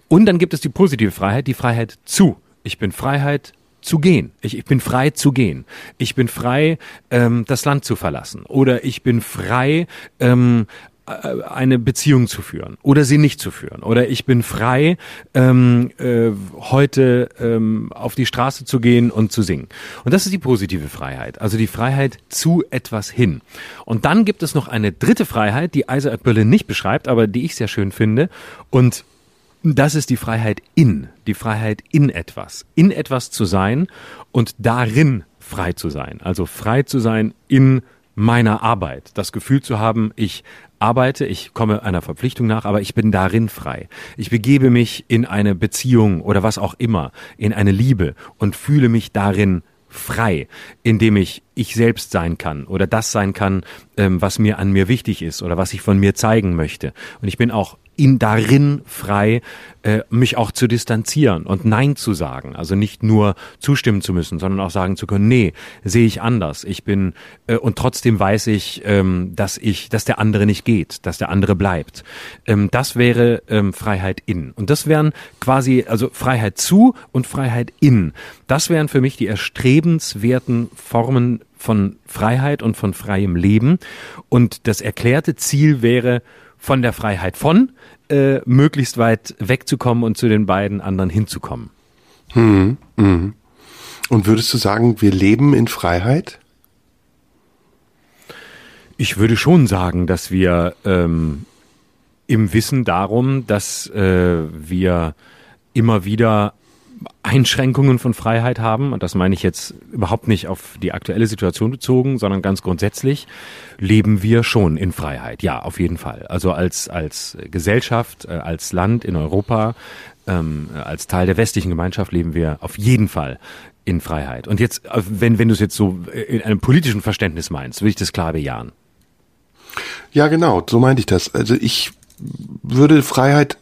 Und dann gibt es die positive Freiheit, die Freiheit zu. Ich bin Freiheit zu gehen. Ich, ich bin frei zu gehen. Ich bin frei, ähm, das Land zu verlassen. Oder ich bin frei, ähm, äh, eine Beziehung zu führen oder sie nicht zu führen. Oder ich bin frei, ähm, äh, heute ähm, auf die Straße zu gehen und zu singen. Und das ist die positive Freiheit, also die Freiheit zu etwas hin. Und dann gibt es noch eine dritte Freiheit, die Isaac Berlin nicht beschreibt, aber die ich sehr schön finde. Und das ist die Freiheit in, die Freiheit in etwas, in etwas zu sein und darin frei zu sein. Also frei zu sein in meiner Arbeit. Das Gefühl zu haben, ich arbeite, ich komme einer Verpflichtung nach, aber ich bin darin frei. Ich begebe mich in eine Beziehung oder was auch immer, in eine Liebe und fühle mich darin frei, indem ich ich selbst sein kann oder das sein kann, ähm, was mir an mir wichtig ist oder was ich von mir zeigen möchte. Und ich bin auch in darin frei, äh, mich auch zu distanzieren und Nein zu sagen. Also nicht nur zustimmen zu müssen, sondern auch sagen zu können, nee, sehe ich anders. Ich bin äh, und trotzdem weiß ich, ähm, dass ich, dass der andere nicht geht, dass der andere bleibt. Ähm, das wäre ähm, Freiheit in. Und das wären quasi, also Freiheit zu und Freiheit in. Das wären für mich die erstrebenswerten Formen von Freiheit und von freiem Leben. Und das erklärte Ziel wäre, von der Freiheit von äh, möglichst weit wegzukommen und zu den beiden anderen hinzukommen. Hm, hm. Und würdest du sagen, wir leben in Freiheit? Ich würde schon sagen, dass wir ähm, im Wissen darum, dass äh, wir immer wieder Einschränkungen von Freiheit haben, und das meine ich jetzt überhaupt nicht auf die aktuelle Situation bezogen, sondern ganz grundsätzlich, leben wir schon in Freiheit. Ja, auf jeden Fall. Also als, als Gesellschaft, äh, als Land in Europa, ähm, als Teil der westlichen Gemeinschaft leben wir auf jeden Fall in Freiheit. Und jetzt, äh, wenn, wenn du es jetzt so in einem politischen Verständnis meinst, würde ich das klar bejahen. Ja, genau, so meinte ich das. Also ich würde Freiheit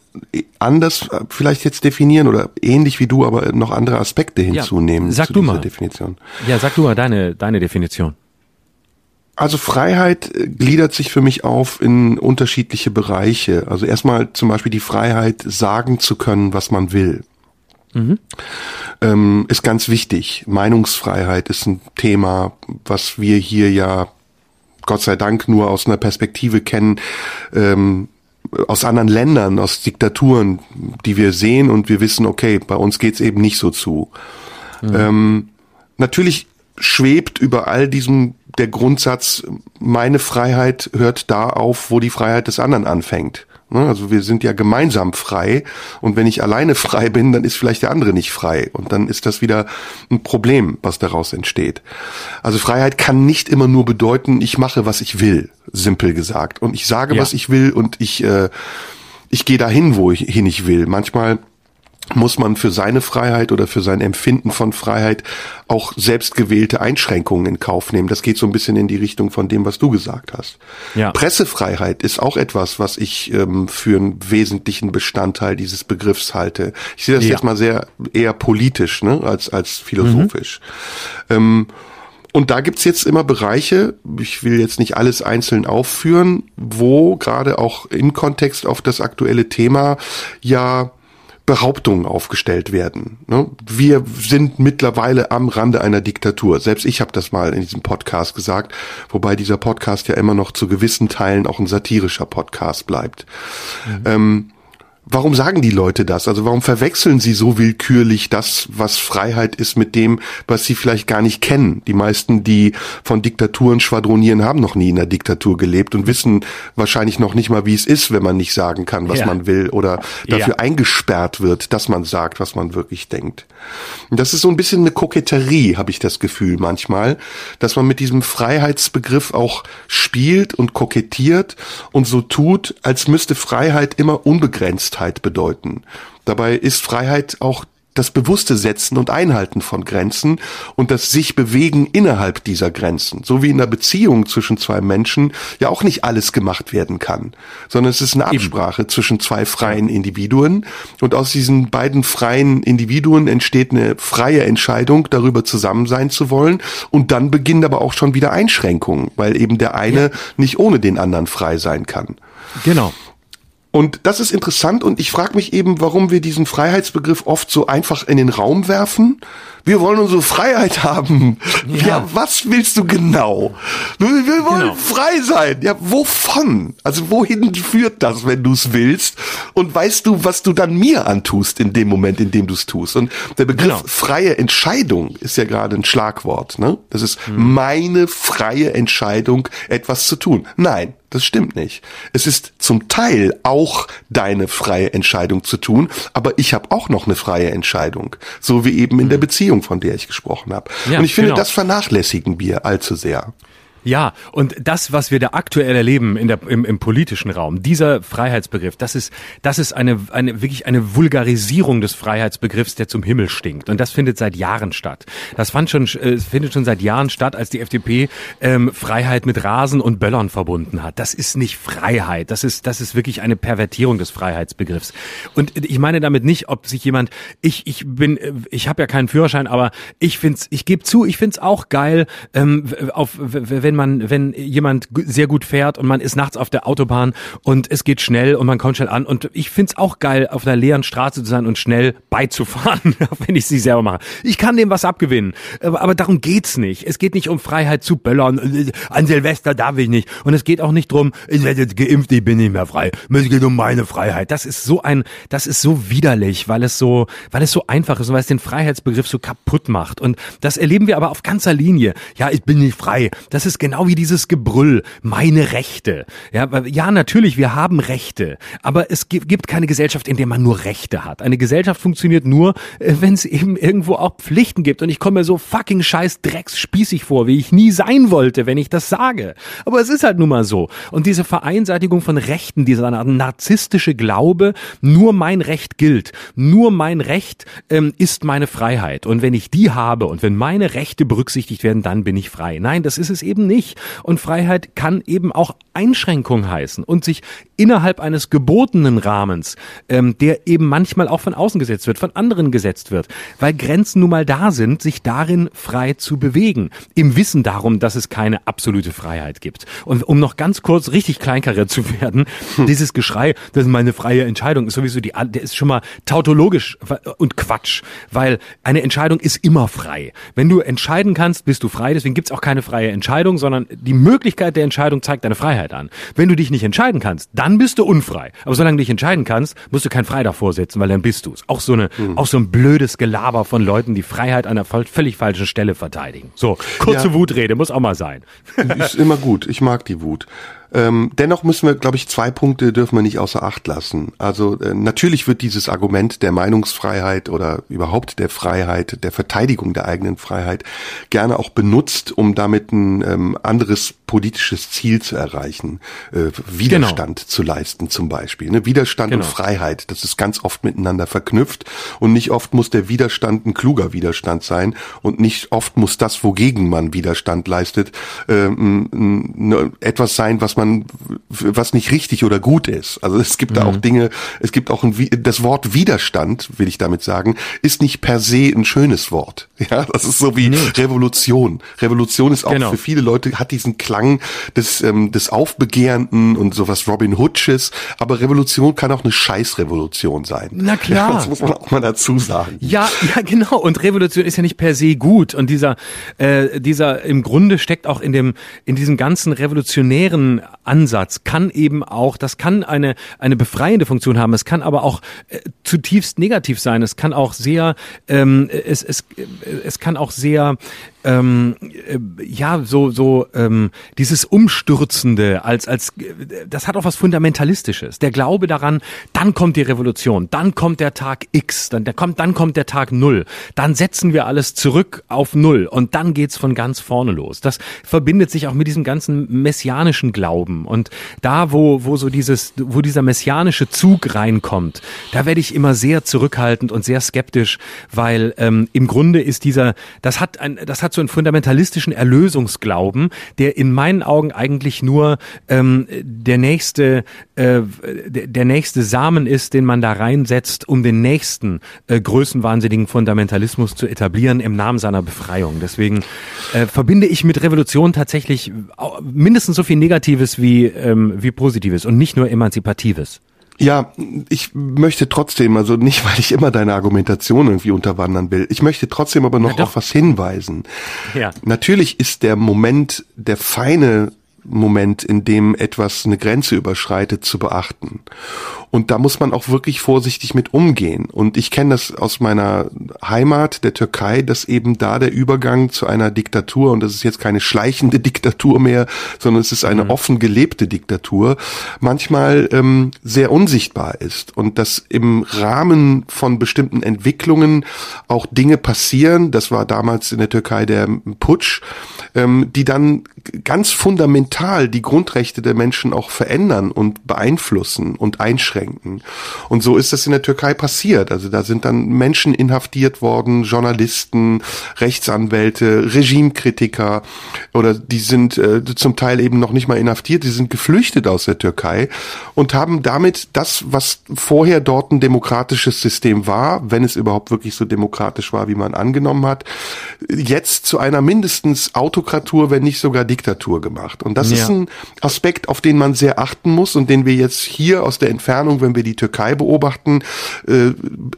anders vielleicht jetzt definieren oder ähnlich wie du, aber noch andere Aspekte hinzunehmen. Ja, sag du mal. Definition. Ja, sag du mal deine, deine Definition. Also Freiheit gliedert sich für mich auf in unterschiedliche Bereiche. Also erstmal zum Beispiel die Freiheit, sagen zu können, was man will. Mhm. Ähm, ist ganz wichtig. Meinungsfreiheit ist ein Thema, was wir hier ja Gott sei Dank nur aus einer Perspektive kennen, ähm, aus anderen Ländern, aus Diktaturen, die wir sehen und wir wissen, okay, bei uns geht's eben nicht so zu. Mhm. Ähm, natürlich schwebt über all diesem der Grundsatz, meine Freiheit hört da auf, wo die Freiheit des anderen anfängt. Ne, also wir sind ja gemeinsam frei und wenn ich alleine frei bin, dann ist vielleicht der andere nicht frei und dann ist das wieder ein Problem, was daraus entsteht. Also Freiheit kann nicht immer nur bedeuten, ich mache, was ich will, simpel gesagt. Und ich sage, ja. was ich will und ich, äh, ich gehe dahin, wo ich hin ich will. Manchmal muss man für seine Freiheit oder für sein Empfinden von Freiheit auch selbstgewählte Einschränkungen in Kauf nehmen. Das geht so ein bisschen in die Richtung von dem, was du gesagt hast. Ja. Pressefreiheit ist auch etwas, was ich ähm, für einen wesentlichen Bestandteil dieses Begriffs halte. Ich sehe das ja. jetzt mal sehr eher politisch ne, als, als philosophisch. Mhm. Ähm, und da gibt's jetzt immer Bereiche, ich will jetzt nicht alles einzeln aufführen, wo gerade auch im Kontext auf das aktuelle Thema ja Behauptungen aufgestellt werden. Ne? Wir sind mittlerweile am Rande einer Diktatur. Selbst ich habe das mal in diesem Podcast gesagt, wobei dieser Podcast ja immer noch zu gewissen Teilen auch ein satirischer Podcast bleibt. Mhm. Ähm, Warum sagen die Leute das? Also warum verwechseln sie so willkürlich das, was Freiheit ist, mit dem, was sie vielleicht gar nicht kennen? Die meisten, die von Diktaturen schwadronieren, haben noch nie in einer Diktatur gelebt und wissen wahrscheinlich noch nicht mal, wie es ist, wenn man nicht sagen kann, was ja. man will oder dafür ja. eingesperrt wird, dass man sagt, was man wirklich denkt. Und das ist so ein bisschen eine Koketterie, habe ich das Gefühl manchmal, dass man mit diesem Freiheitsbegriff auch spielt und kokettiert und so tut, als müsste Freiheit immer unbegrenzt Bewusstheit bedeuten. Dabei ist Freiheit auch das bewusste Setzen und Einhalten von Grenzen und das sich bewegen innerhalb dieser Grenzen. So wie in einer Beziehung zwischen zwei Menschen ja auch nicht alles gemacht werden kann, sondern es ist eine Absprache Eben. zwischen zwei freien Individuen und aus diesen beiden freien Individuen entsteht eine freie Entscheidung, darüber zusammen sein zu wollen und dann beginnen aber auch schon wieder Einschränkungen, weil eben der eine ja. nicht ohne den anderen frei sein kann. Genau. Und das ist interessant und ich frage mich eben, warum wir diesen Freiheitsbegriff oft so einfach in den Raum werfen. Wir wollen unsere Freiheit haben. Ja, ja was willst du genau? Wir, wir wollen genau. frei sein. Ja, wovon? Also wohin führt das, wenn du es willst? Und weißt du, was du dann mir antust in dem Moment, in dem du es tust? Und der Begriff genau. freie Entscheidung ist ja gerade ein Schlagwort. Ne? Das ist hm. meine freie Entscheidung, etwas zu tun. Nein, das stimmt nicht. Es ist zum Teil auch deine freie Entscheidung zu tun, aber ich habe auch noch eine freie Entscheidung, so wie eben in der mhm. Beziehung, von der ich gesprochen habe. Ja, Und ich finde, genau. das vernachlässigen wir allzu sehr. Ja, und das, was wir da aktuell erleben in der, im, im politischen Raum, dieser Freiheitsbegriff, das ist, das ist eine, eine, wirklich eine Vulgarisierung des Freiheitsbegriffs, der zum Himmel stinkt. Und das findet seit Jahren statt. Das fand schon, äh, findet schon seit Jahren statt, als die FDP ähm, Freiheit mit Rasen und Böllern verbunden hat. Das ist nicht Freiheit. Das ist, das ist wirklich eine Pervertierung des Freiheitsbegriffs. Und ich meine damit nicht, ob sich jemand, ich, ich bin, ich habe ja keinen Führerschein, aber ich find's, ich gebe zu, ich find's auch geil, ähm, auf, wenn wenn man, wenn jemand sehr gut fährt und man ist nachts auf der Autobahn und es geht schnell und man kommt schnell an und ich find's auch geil, auf einer leeren Straße zu sein und schnell beizufahren, wenn ich sie selber mache. Ich kann dem was abgewinnen, aber, aber darum geht's nicht. Es geht nicht um Freiheit zu böllern. An Silvester darf ich nicht. Und es geht auch nicht drum, ich werde jetzt geimpft, ich bin nicht mehr frei. Es geht um meine Freiheit. Das ist so ein, das ist so widerlich, weil es so, weil es so einfach ist und weil es den Freiheitsbegriff so kaputt macht. Und das erleben wir aber auf ganzer Linie. Ja, ich bin nicht frei. Das ist genau wie dieses Gebrüll, meine Rechte. Ja, ja, natürlich, wir haben Rechte, aber es gibt keine Gesellschaft, in der man nur Rechte hat. Eine Gesellschaft funktioniert nur, äh, wenn es eben irgendwo auch Pflichten gibt. Und ich komme mir so fucking scheiß drecksspießig vor, wie ich nie sein wollte, wenn ich das sage. Aber es ist halt nun mal so. Und diese Vereinseitigung von Rechten, dieser narzisstische Glaube, nur mein Recht gilt, nur mein Recht ähm, ist meine Freiheit. Und wenn ich die habe und wenn meine Rechte berücksichtigt werden, dann bin ich frei. Nein, das ist es eben nicht. Und Freiheit kann eben auch Einschränkung heißen und sich innerhalb eines gebotenen Rahmens, ähm, der eben manchmal auch von außen gesetzt wird, von anderen gesetzt wird, weil Grenzen nun mal da sind, sich darin frei zu bewegen, im Wissen darum, dass es keine absolute Freiheit gibt. Und um noch ganz kurz richtig kleinkariert zu werden, hm. dieses Geschrei, das ist meine freie Entscheidung, ist sowieso die, der ist schon mal tautologisch und Quatsch, weil eine Entscheidung ist immer frei. Wenn du entscheiden kannst, bist du frei, deswegen gibt's auch keine freie Entscheidung, sondern die Möglichkeit der Entscheidung zeigt deine Freiheit an. Wenn du dich nicht entscheiden kannst, dann bist du unfrei. Aber solange du dich entscheiden kannst, musst du kein Frei davor setzen, weil dann bist du's. Auch so eine, mhm. auch so ein blödes Gelaber von Leuten, die Freiheit an einer völlig falschen Stelle verteidigen. So, kurze ja. Wutrede, muss auch mal sein. Ist immer gut. Ich mag die Wut. Ähm, dennoch müssen wir, glaube ich, zwei Punkte dürfen wir nicht außer Acht lassen. Also äh, natürlich wird dieses Argument der Meinungsfreiheit oder überhaupt der Freiheit, der Verteidigung der eigenen Freiheit gerne auch benutzt, um damit ein ähm, anderes politisches Ziel zu erreichen, äh, Widerstand genau. zu leisten zum Beispiel. Ne? Widerstand genau. und Freiheit, das ist ganz oft miteinander verknüpft und nicht oft muss der Widerstand ein kluger Widerstand sein und nicht oft muss das, wogegen man Widerstand leistet, äh, etwas sein, was man, was nicht richtig oder gut ist. Also es gibt mhm. da auch mhm. Dinge, es gibt auch ein, das Wort Widerstand, will ich damit sagen, ist nicht per se ein schönes Wort. Ja, das ist so wie nee. Revolution. Revolution ist auch genau. für viele Leute, hat diesen Klang des, ähm, des Aufbegehrenden und sowas Robin Hoodsches, aber Revolution kann auch eine Scheißrevolution sein. Na klar. Ja, das muss man auch mal dazu sagen. Ja, ja, genau. Und Revolution ist ja nicht per se gut. Und dieser, äh, dieser im Grunde steckt auch in dem, in diesem ganzen revolutionären Ansatz kann eben auch, das kann eine, eine befreiende Funktion haben, es kann aber auch äh, zutiefst negativ sein, es kann auch sehr, ähm, es, es, es kann auch sehr ähm, äh, ja so so ähm, dieses umstürzende als als das hat auch was fundamentalistisches. Der Glaube daran dann kommt die Revolution dann kommt der Tag X dann der kommt dann kommt der Tag Null. Dann setzen wir alles zurück auf Null und dann geht's von ganz vorne los. Das verbindet sich auch mit diesem ganzen messianischen Glauben. Und da wo wo so dieses wo dieser messianische Zug reinkommt da werde ich immer sehr zurückhaltend und sehr skeptisch weil ähm, im Grunde ist dieser das hat ein das hat hat so einen fundamentalistischen Erlösungsglauben, der in meinen Augen eigentlich nur ähm, der nächste äh, der nächste Samen ist, den man da reinsetzt, um den nächsten äh, größenwahnsinnigen Fundamentalismus zu etablieren im Namen seiner Befreiung. Deswegen äh, verbinde ich mit Revolution tatsächlich mindestens so viel Negatives wie ähm, wie Positives und nicht nur Emanzipatives. Ja, ich möchte trotzdem, also nicht, weil ich immer deine Argumentation irgendwie unterwandern will, ich möchte trotzdem aber noch auf was hinweisen. Ja. Natürlich ist der Moment, der feine Moment, in dem etwas eine Grenze überschreitet, zu beachten. Und da muss man auch wirklich vorsichtig mit umgehen. Und ich kenne das aus meiner Heimat, der Türkei, dass eben da der Übergang zu einer Diktatur, und das ist jetzt keine schleichende Diktatur mehr, sondern es ist eine mhm. offen gelebte Diktatur, manchmal ähm, sehr unsichtbar ist. Und dass im Rahmen von bestimmten Entwicklungen auch Dinge passieren, das war damals in der Türkei der Putsch, ähm, die dann ganz fundamental die Grundrechte der Menschen auch verändern und beeinflussen und einschränken. Und so ist das in der Türkei passiert. Also da sind dann Menschen inhaftiert worden, Journalisten, Rechtsanwälte, Regimekritiker oder die sind äh, zum Teil eben noch nicht mal inhaftiert, die sind geflüchtet aus der Türkei und haben damit das, was vorher dort ein demokratisches System war, wenn es überhaupt wirklich so demokratisch war, wie man angenommen hat, jetzt zu einer mindestens Autokratur, wenn nicht sogar Diktatur gemacht. Und das ja. ist ein Aspekt, auf den man sehr achten muss und den wir jetzt hier aus der Entfernung, wenn wir die Türkei beobachten, äh,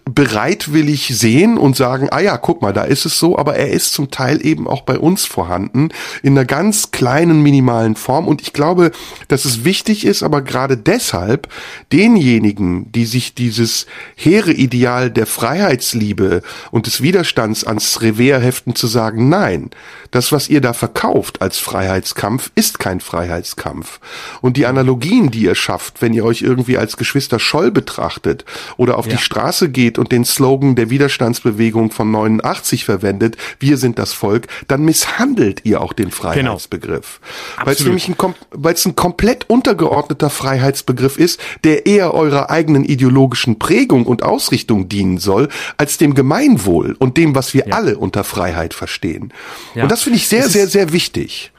bereitwillig sehen und sagen, ah ja, guck mal, da ist es so, aber er ist zum Teil eben auch bei uns vorhanden, in einer ganz kleinen, minimalen Form. Und ich glaube, dass es wichtig ist, aber gerade deshalb denjenigen, die sich dieses hehre Ideal der Freiheitsliebe und des Widerstands ans Revers heften, zu sagen, nein, das, was ihr da verkauft als Freiheit, Freiheitskampf ist kein Freiheitskampf. Und die Analogien, die ihr schafft, wenn ihr euch irgendwie als Geschwister Scholl betrachtet oder auf ja. die Straße geht und den Slogan der Widerstandsbewegung von 89 verwendet, wir sind das Volk, dann misshandelt ihr auch den genau. Freiheitsbegriff. Genau. Weil es nämlich ein, weil es ein komplett untergeordneter Freiheitsbegriff ist, der eher eurer eigenen ideologischen Prägung und Ausrichtung dienen soll, als dem Gemeinwohl und dem, was wir ja. alle unter Freiheit verstehen. Ja. Und das finde ich sehr, sehr, sehr wichtig.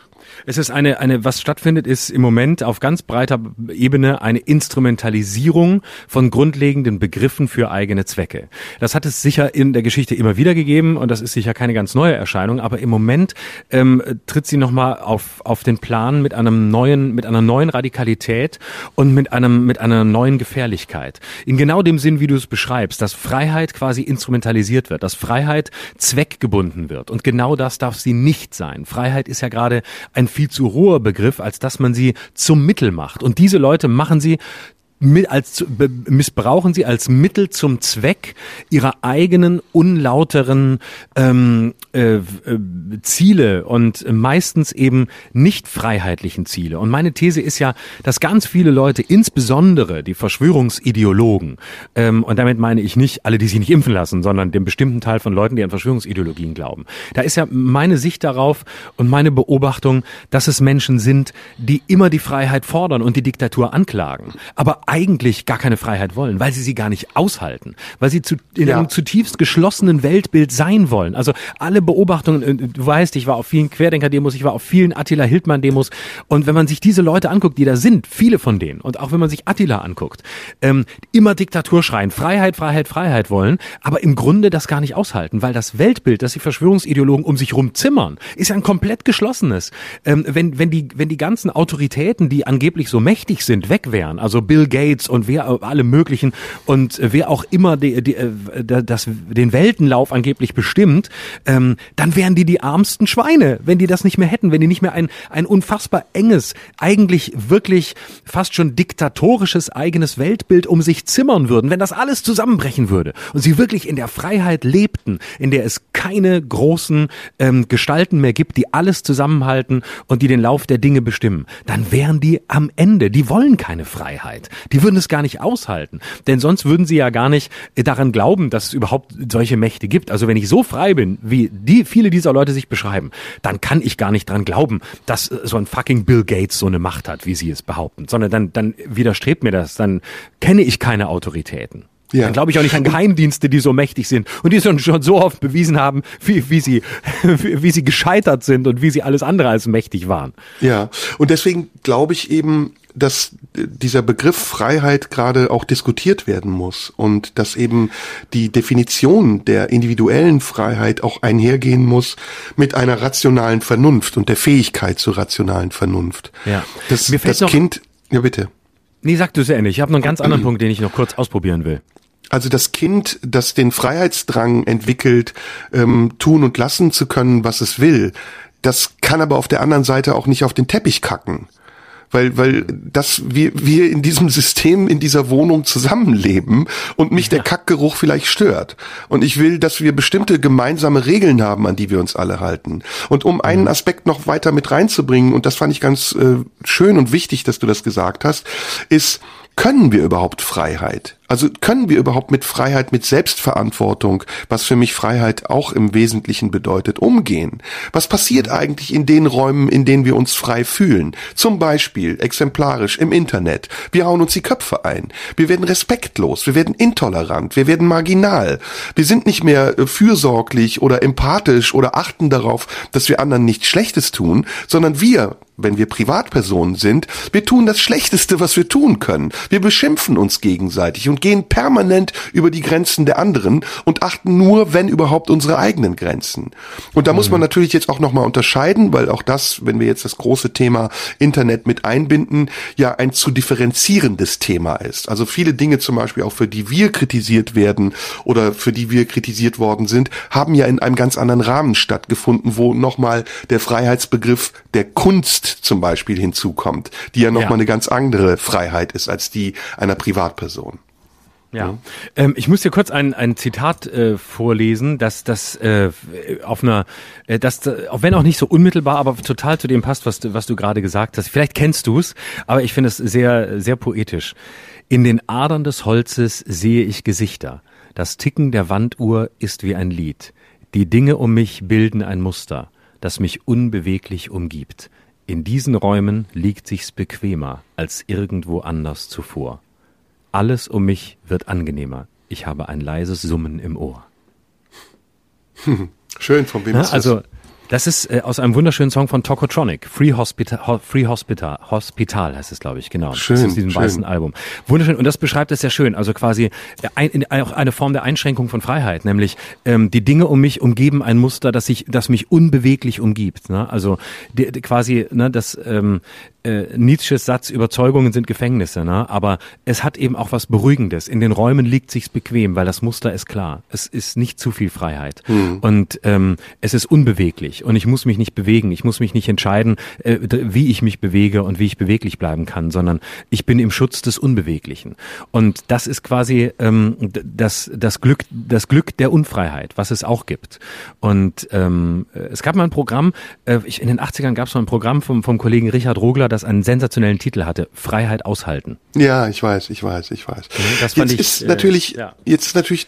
Es ist eine, eine, was stattfindet, ist im Moment auf ganz breiter Ebene eine Instrumentalisierung von grundlegenden Begriffen für eigene Zwecke. Das hat es sicher in der Geschichte immer wieder gegeben und das ist sicher keine ganz neue Erscheinung, aber im Moment ähm, tritt sie nochmal auf, auf den Plan mit einem neuen, mit einer neuen Radikalität und mit einem, mit einer neuen Gefährlichkeit. In genau dem Sinn, wie du es beschreibst, dass Freiheit quasi instrumentalisiert wird, dass Freiheit zweckgebunden wird. Und genau das darf sie nicht sein. Freiheit ist ja gerade ein viel zu hoher Begriff, als dass man sie zum Mittel macht. Und diese Leute machen sie als missbrauchen sie als Mittel zum Zweck ihrer eigenen unlauteren ähm, äh, äh, Ziele und meistens eben nicht freiheitlichen Ziele. Und meine These ist ja, dass ganz viele Leute, insbesondere die Verschwörungsideologen, ähm, und damit meine ich nicht alle, die sich nicht impfen lassen, sondern den bestimmten Teil von Leuten, die an Verschwörungsideologien glauben. Da ist ja meine Sicht darauf und meine Beobachtung, dass es Menschen sind, die immer die Freiheit fordern und die Diktatur anklagen, aber eigentlich gar keine Freiheit wollen, weil sie sie gar nicht aushalten, weil sie zu, in ja. einem zutiefst geschlossenen Weltbild sein wollen. Also alle Beobachtungen, äh, du weißt, ich war auf vielen Querdenker-Demos, ich war auf vielen Attila Hildmann-Demos und wenn man sich diese Leute anguckt, die da sind, viele von denen, und auch wenn man sich Attila anguckt, ähm, immer Diktatur schreien, Freiheit, Freiheit, Freiheit wollen, aber im Grunde das gar nicht aushalten, weil das Weltbild, das die Verschwörungsideologen um sich rum zimmern, ist ja ein komplett geschlossenes. Ähm, wenn, wenn, die, wenn die ganzen Autoritäten, die angeblich so mächtig sind, weg wären, also Bill Gates, Gates und wer alle möglichen und wer auch immer die, die, äh, das, den Weltenlauf angeblich bestimmt, ähm, dann wären die die ärmsten Schweine, wenn die das nicht mehr hätten, wenn die nicht mehr ein, ein unfassbar enges, eigentlich wirklich fast schon diktatorisches eigenes Weltbild um sich zimmern würden, wenn das alles zusammenbrechen würde und sie wirklich in der Freiheit lebten, in der es keine großen ähm, Gestalten mehr gibt, die alles zusammenhalten und die den Lauf der Dinge bestimmen, dann wären die am Ende. Die wollen keine Freiheit. Die würden es gar nicht aushalten. Denn sonst würden sie ja gar nicht daran glauben, dass es überhaupt solche Mächte gibt. Also wenn ich so frei bin, wie die viele dieser Leute sich beschreiben, dann kann ich gar nicht dran glauben, dass so ein fucking Bill Gates so eine Macht hat, wie sie es behaupten. Sondern dann, dann widerstrebt mir das. Dann kenne ich keine Autoritäten. Ja. Dann glaube ich auch nicht an Geheimdienste, die so mächtig sind und die schon, schon so oft bewiesen haben, wie, wie, sie, wie sie gescheitert sind und wie sie alles andere als mächtig waren. Ja, und deswegen glaube ich eben, dass dieser Begriff Freiheit gerade auch diskutiert werden muss und dass eben die Definition der individuellen Freiheit auch einhergehen muss mit einer rationalen Vernunft und der Fähigkeit zur rationalen Vernunft. Ja. Das, das Kind, ja bitte. Nee, sag du es endlich. Ich habe noch einen ganz anderen Punkt, den ich noch kurz ausprobieren will. Also das Kind, das den Freiheitsdrang entwickelt, ähm, tun und lassen zu können, was es will, das kann aber auf der anderen Seite auch nicht auf den Teppich kacken. Weil, weil das, wir, wir in diesem System, in dieser Wohnung zusammenleben und mich der Kackgeruch vielleicht stört. Und ich will, dass wir bestimmte gemeinsame Regeln haben, an die wir uns alle halten. Und um einen mhm. Aspekt noch weiter mit reinzubringen, und das fand ich ganz äh, schön und wichtig, dass du das gesagt hast, ist, können wir überhaupt Freiheit? Also können wir überhaupt mit Freiheit, mit Selbstverantwortung, was für mich Freiheit auch im Wesentlichen bedeutet, umgehen? Was passiert eigentlich in den Räumen, in denen wir uns frei fühlen? Zum Beispiel exemplarisch im Internet. Wir hauen uns die Köpfe ein. Wir werden respektlos. Wir werden intolerant. Wir werden marginal. Wir sind nicht mehr äh, fürsorglich oder empathisch oder achten darauf, dass wir anderen nichts Schlechtes tun, sondern wir wenn wir Privatpersonen sind, wir tun das Schlechteste, was wir tun können. Wir beschimpfen uns gegenseitig und gehen permanent über die Grenzen der anderen und achten nur, wenn überhaupt, unsere eigenen Grenzen. Und da muss man mhm. natürlich jetzt auch nochmal unterscheiden, weil auch das, wenn wir jetzt das große Thema Internet mit einbinden, ja ein zu differenzierendes Thema ist. Also viele Dinge zum Beispiel auch für die wir kritisiert werden oder für die wir kritisiert worden sind, haben ja in einem ganz anderen Rahmen stattgefunden, wo nochmal der Freiheitsbegriff der Kunst zum Beispiel hinzukommt, die ja nochmal ja. eine ganz andere Freiheit ist als die einer Privatperson. Ja, ähm, ich muss dir kurz ein, ein Zitat äh, vorlesen, dass das äh, auf einer, äh, das, auch wenn auch nicht so unmittelbar, aber total zu dem passt, was du, was du gerade gesagt hast. Vielleicht kennst du es, aber ich finde es sehr, sehr poetisch. In den Adern des Holzes sehe ich Gesichter. Das Ticken der Wanduhr ist wie ein Lied. Die Dinge um mich bilden ein Muster, das mich unbeweglich umgibt. In diesen Räumen liegt sich's bequemer als irgendwo anders zuvor. Alles um mich wird angenehmer. Ich habe ein leises Summen im Ohr. Schön, von wem Ja, also das ist äh, aus einem wunderschönen Song von Tokotronic. Free Hospital, Ho Free Hospital, Hospital heißt es, glaube ich, genau. Schön, das ist diesem schön. weißen Album. Wunderschön. Und das beschreibt es sehr schön. Also quasi äh, ein, in, auch eine Form der Einschränkung von Freiheit, nämlich ähm, die Dinge um mich umgeben ein Muster, das sich, das mich unbeweglich umgibt. Ne? Also die, die quasi ne, das ähm, äh, Nietzsches Satz, Überzeugungen sind Gefängnisse, ne? aber es hat eben auch was Beruhigendes. In den Räumen liegt sich's bequem, weil das Muster ist klar. Es ist nicht zu viel Freiheit und ähm, es ist unbeweglich und ich muss mich nicht bewegen. Ich muss mich nicht entscheiden, äh, wie ich mich bewege und wie ich beweglich bleiben kann, sondern ich bin im Schutz des Unbeweglichen. Und das ist quasi ähm, das, das Glück, das Glück der Unfreiheit, was es auch gibt. Und ähm, äh, es gab mal ein Programm, äh, ich, in den 80ern gab es mal ein Programm vom, vom Kollegen Richard Rogler, das einen sensationellen Titel hatte, Freiheit aushalten. Ja, ich weiß, ich weiß, ich weiß. das fand jetzt ich, ist äh, natürlich, ja. jetzt natürlich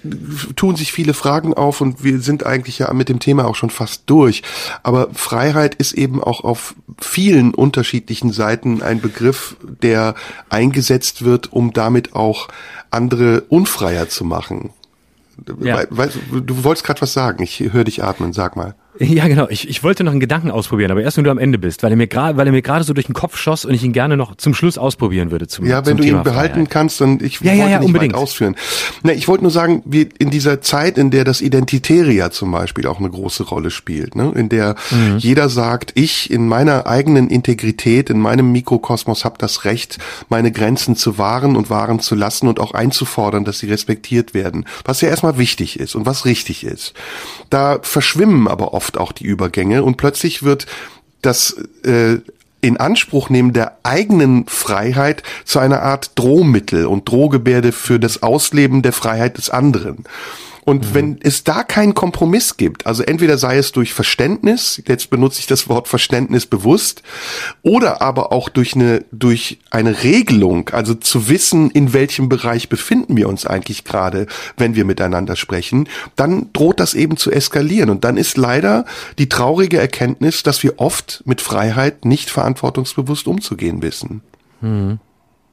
tun sich viele Fragen auf und wir sind eigentlich ja mit dem Thema auch schon fast durch. Aber Freiheit ist eben auch auf vielen unterschiedlichen Seiten ein Begriff, der eingesetzt wird, um damit auch andere unfreier zu machen. Ja. We- weißt du, du wolltest gerade was sagen. Ich höre dich atmen. Sag mal. Ja, genau. Ich, ich wollte noch einen Gedanken ausprobieren, aber erst wenn du am Ende bist, weil er mir gerade, weil er mir gerade so durch den Kopf schoss und ich ihn gerne noch zum Schluss ausprobieren würde. Zum, Ja, wenn zum du Thema ihn behalten Freiheit. kannst, dann ich Ja, wollte ja, ja, nicht unbedingt. weit ausführen. Na, ich wollte nur sagen, wie in dieser Zeit, in der das Identitäre ja zum Beispiel auch eine große Rolle spielt, ne? in der Mhm. jeder sagt, ich in meiner eigenen Integrität, in meinem Mikrokosmos habe das Recht, meine Grenzen zu wahren und wahren zu lassen und auch einzufordern, dass sie respektiert werden. Was ja erstmal wichtig ist und was richtig ist. Da verschwimmen aber oft auch die Übergänge und plötzlich wird das äh, in Anspruch nehmen der eigenen Freiheit zu einer Art Drohmittel und Drohgebärde für das Ausleben der Freiheit des anderen. Und wenn es da keinen Kompromiss gibt, also entweder sei es durch Verständnis, jetzt benutze ich das Wort Verständnis bewusst, oder aber auch durch eine, durch eine Regelung, also zu wissen, in welchem Bereich befinden wir uns eigentlich gerade, wenn wir miteinander sprechen, dann droht das eben zu eskalieren. Und dann ist leider die traurige Erkenntnis, dass wir oft mit Freiheit nicht verantwortungsbewusst umzugehen wissen.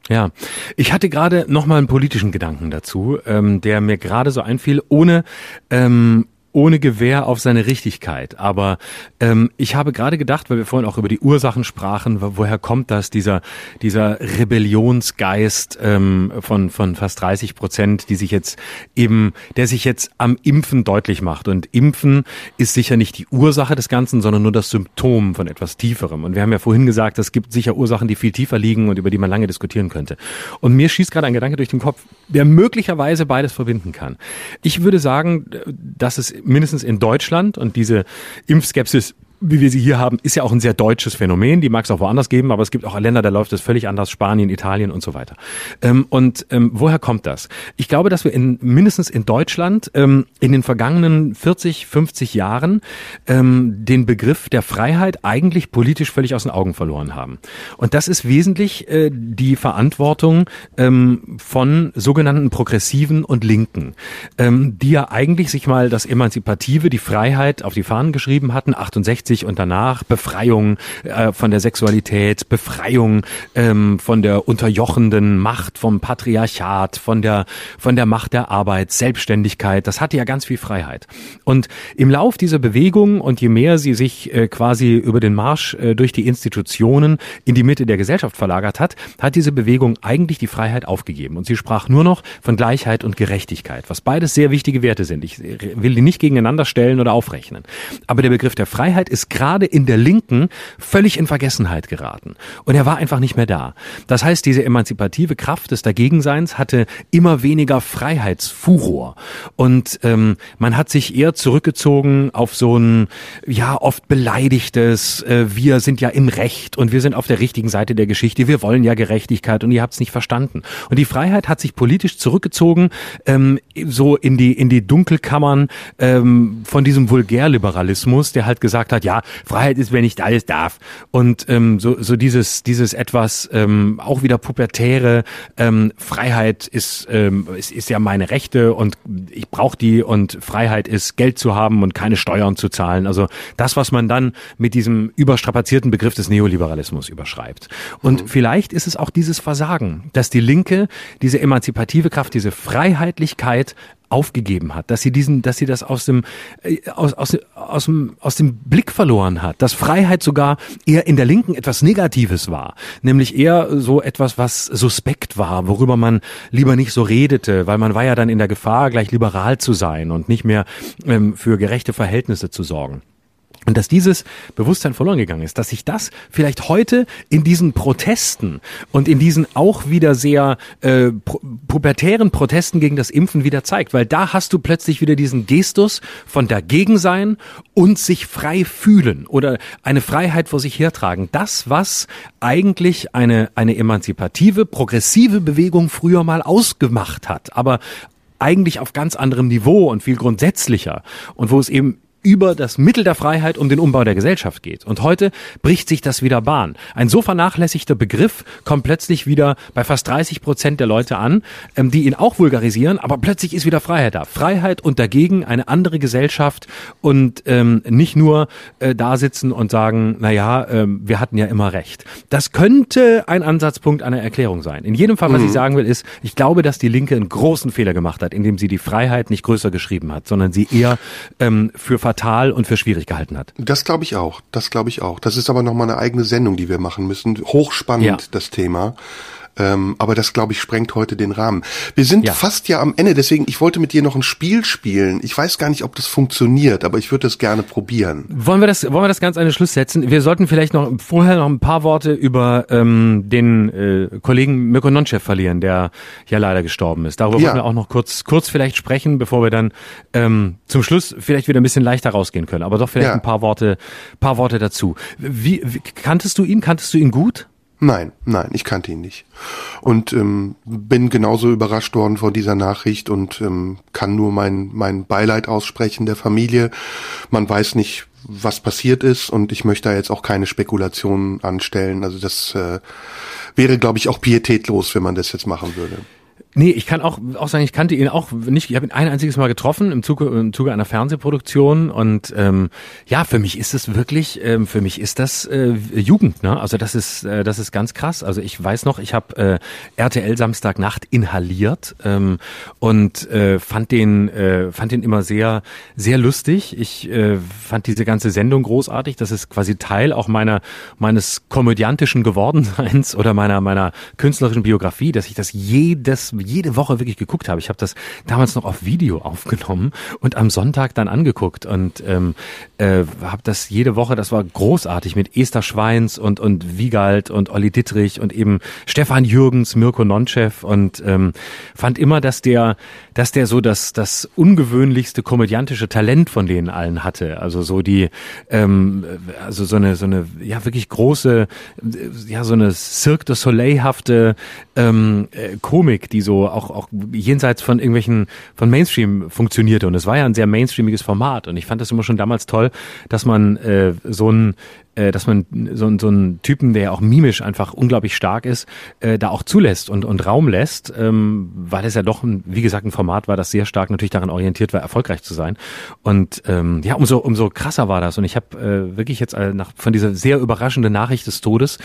Ja, ich hatte gerade noch mal einen politischen Gedanken dazu, ähm, der mir gerade so einfiel, ohne ähm, ohne Gewähr auf seine Richtigkeit. Aber ähm, ich habe gerade gedacht, weil wir vorhin auch über die Ursachen sprachen, wo- woher kommt das, dieser, dieser Rebellionsgeist ähm, von, von fast 30 Prozent, die sich jetzt eben, der sich jetzt am Impfen deutlich macht. Und Impfen ist sicher nicht die Ursache des Ganzen, sondern nur das Symptom von etwas Tieferem. Und wir haben ja vorhin gesagt, es gibt sicher Ursachen, die viel tiefer liegen und über die man lange diskutieren könnte. Und mir schießt gerade ein Gedanke durch den Kopf, der möglicherweise beides verbinden kann. Ich würde sagen, dass es mindestens in Deutschland. Und diese Impfskepsis wie wir sie hier haben, ist ja auch ein sehr deutsches Phänomen. Die mag es auch woanders geben, aber es gibt auch Länder, da läuft es völlig anders. Spanien, Italien und so weiter. Ähm, und ähm, woher kommt das? Ich glaube, dass wir in, mindestens in Deutschland ähm, in den vergangenen 40, 50 Jahren ähm, den Begriff der Freiheit eigentlich politisch völlig aus den Augen verloren haben. Und das ist wesentlich äh, die Verantwortung ähm, von sogenannten Progressiven und Linken, ähm, die ja eigentlich sich mal das Emanzipative, die Freiheit auf die Fahnen geschrieben hatten, 68 und danach Befreiung äh, von der Sexualität, Befreiung ähm, von der unterjochenden Macht vom Patriarchat, von der von der Macht der Arbeit, Selbstständigkeit. Das hatte ja ganz viel Freiheit. Und im Lauf dieser Bewegung und je mehr sie sich äh, quasi über den Marsch äh, durch die Institutionen in die Mitte der Gesellschaft verlagert hat, hat diese Bewegung eigentlich die Freiheit aufgegeben. Und sie sprach nur noch von Gleichheit und Gerechtigkeit, was beides sehr wichtige Werte sind. Ich will die nicht gegeneinander stellen oder aufrechnen. Aber der Begriff der Freiheit ist ist gerade in der Linken völlig in Vergessenheit geraten. Und er war einfach nicht mehr da. Das heißt, diese emanzipative Kraft des Dagegenseins hatte immer weniger Freiheitsfuror. Und ähm, man hat sich eher zurückgezogen auf so ein, ja, oft beleidigtes, äh, wir sind ja im Recht und wir sind auf der richtigen Seite der Geschichte, wir wollen ja Gerechtigkeit und ihr habt es nicht verstanden. Und die Freiheit hat sich politisch zurückgezogen, ähm, so in die, in die Dunkelkammern ähm, von diesem Vulgärliberalismus, der halt gesagt hat, ja, Freiheit ist, wenn nicht alles darf. Und ähm, so, so dieses, dieses etwas ähm, auch wieder pubertäre ähm, Freiheit ist, ähm, ist, ist ja meine Rechte und ich brauche die und Freiheit ist Geld zu haben und keine Steuern zu zahlen. Also das, was man dann mit diesem überstrapazierten Begriff des Neoliberalismus überschreibt. Und mhm. vielleicht ist es auch dieses Versagen, dass die Linke diese emanzipative Kraft, diese Freiheitlichkeit aufgegeben hat, dass sie diesen, dass sie das aus dem, äh, aus, aus, aus, dem, aus dem Blick verloren hat, dass Freiheit sogar eher in der Linken etwas Negatives war, nämlich eher so etwas, was suspekt war, worüber man lieber nicht so redete, weil man war ja dann in der Gefahr, gleich liberal zu sein und nicht mehr ähm, für gerechte Verhältnisse zu sorgen. Und dass dieses Bewusstsein verloren gegangen ist, dass sich das vielleicht heute in diesen Protesten und in diesen auch wieder sehr äh, pubertären Protesten gegen das Impfen wieder zeigt, weil da hast du plötzlich wieder diesen Gestus von dagegen sein und sich frei fühlen oder eine Freiheit vor sich hertragen. Das, was eigentlich eine, eine emanzipative, progressive Bewegung früher mal ausgemacht hat, aber eigentlich auf ganz anderem Niveau und viel grundsätzlicher und wo es eben über das Mittel der Freiheit um den Umbau der Gesellschaft geht. Und heute bricht sich das wieder Bahn. Ein so vernachlässigter Begriff kommt plötzlich wieder bei fast 30 Prozent der Leute an, ähm, die ihn auch vulgarisieren, aber plötzlich ist wieder Freiheit da. Freiheit und dagegen eine andere Gesellschaft und ähm, nicht nur äh, da sitzen und sagen, na ja, ähm, wir hatten ja immer recht. Das könnte ein Ansatzpunkt einer Erklärung sein. In jedem Fall, was mhm. ich sagen will, ist, ich glaube, dass die Linke einen großen Fehler gemacht hat, indem sie die Freiheit nicht größer geschrieben hat, sondern sie eher ähm, für fatal und für schwierig gehalten hat. Das glaube ich auch. Das glaube ich auch. Das ist aber nochmal eine eigene Sendung, die wir machen müssen. Hochspannend, ja. das Thema. Ähm, aber das, glaube ich, sprengt heute den Rahmen. Wir sind ja. fast ja am Ende, deswegen, ich wollte mit dir noch ein Spiel spielen. Ich weiß gar nicht, ob das funktioniert, aber ich würde das gerne probieren. Wollen wir das, wollen wir das ganz an den Schluss setzen? Wir sollten vielleicht noch vorher noch ein paar Worte über ähm, den äh, Kollegen Mirko Nonchev verlieren, der ja leider gestorben ist. Darüber ja. wollen wir auch noch kurz, kurz vielleicht sprechen, bevor wir dann ähm, zum Schluss vielleicht wieder ein bisschen leichter rausgehen können. Aber doch vielleicht ja. ein paar Worte, paar Worte dazu. Wie, wie kanntest du ihn? Kanntest du ihn gut? Nein, nein, ich kannte ihn nicht. Und ähm, bin genauso überrascht worden von dieser Nachricht und ähm, kann nur mein, mein Beileid aussprechen der Familie. Man weiß nicht, was passiert ist und ich möchte da jetzt auch keine Spekulationen anstellen. Also das äh, wäre, glaube ich, auch pietätlos, wenn man das jetzt machen würde. Nee, ich kann auch, auch sagen, ich kannte ihn auch nicht. Ich habe ihn ein einziges Mal getroffen im Zuge, im Zuge einer Fernsehproduktion und ähm, ja, für mich ist es wirklich, ähm, für mich ist das äh, Jugend. Ne? Also das ist, äh, das ist ganz krass. Also ich weiß noch, ich habe äh, RTL Samstagnacht inhaliert ähm, und äh, fand den, äh, fand den immer sehr, sehr lustig. Ich äh, fand diese ganze Sendung großartig. Das ist quasi Teil auch meiner meines komödiantischen Gewordenseins oder meiner meiner künstlerischen Biografie, dass ich das jedes jede Woche wirklich geguckt habe. Ich habe das damals noch auf Video aufgenommen und am Sonntag dann angeguckt und ähm, äh, habe das jede Woche, das war großartig mit Esther Schweins und, und Wiegald und Olli Dittrich und eben Stefan Jürgens, Mirko Nonchev und ähm, fand immer, dass der, dass der so das, das ungewöhnlichste komödiantische Talent von denen allen hatte. Also so die, ähm, also so eine, so eine, ja wirklich große, ja so eine Cirque du Soleil-hafte ähm, äh, Komik, die so auch, auch jenseits von irgendwelchen, von Mainstream funktionierte. Und es war ja ein sehr mainstreamiges Format. Und ich fand das immer schon damals toll, dass man äh, so ein dass man so, so einen Typen, der auch mimisch einfach unglaublich stark ist, äh, da auch zulässt und, und Raum lässt, ähm, weil es ja doch, ein, wie gesagt, ein Format war, das sehr stark natürlich daran orientiert war, erfolgreich zu sein. Und ähm, ja, umso, umso krasser war das. Und ich habe äh, wirklich jetzt äh, nach, von dieser sehr überraschenden Nachricht des Todes,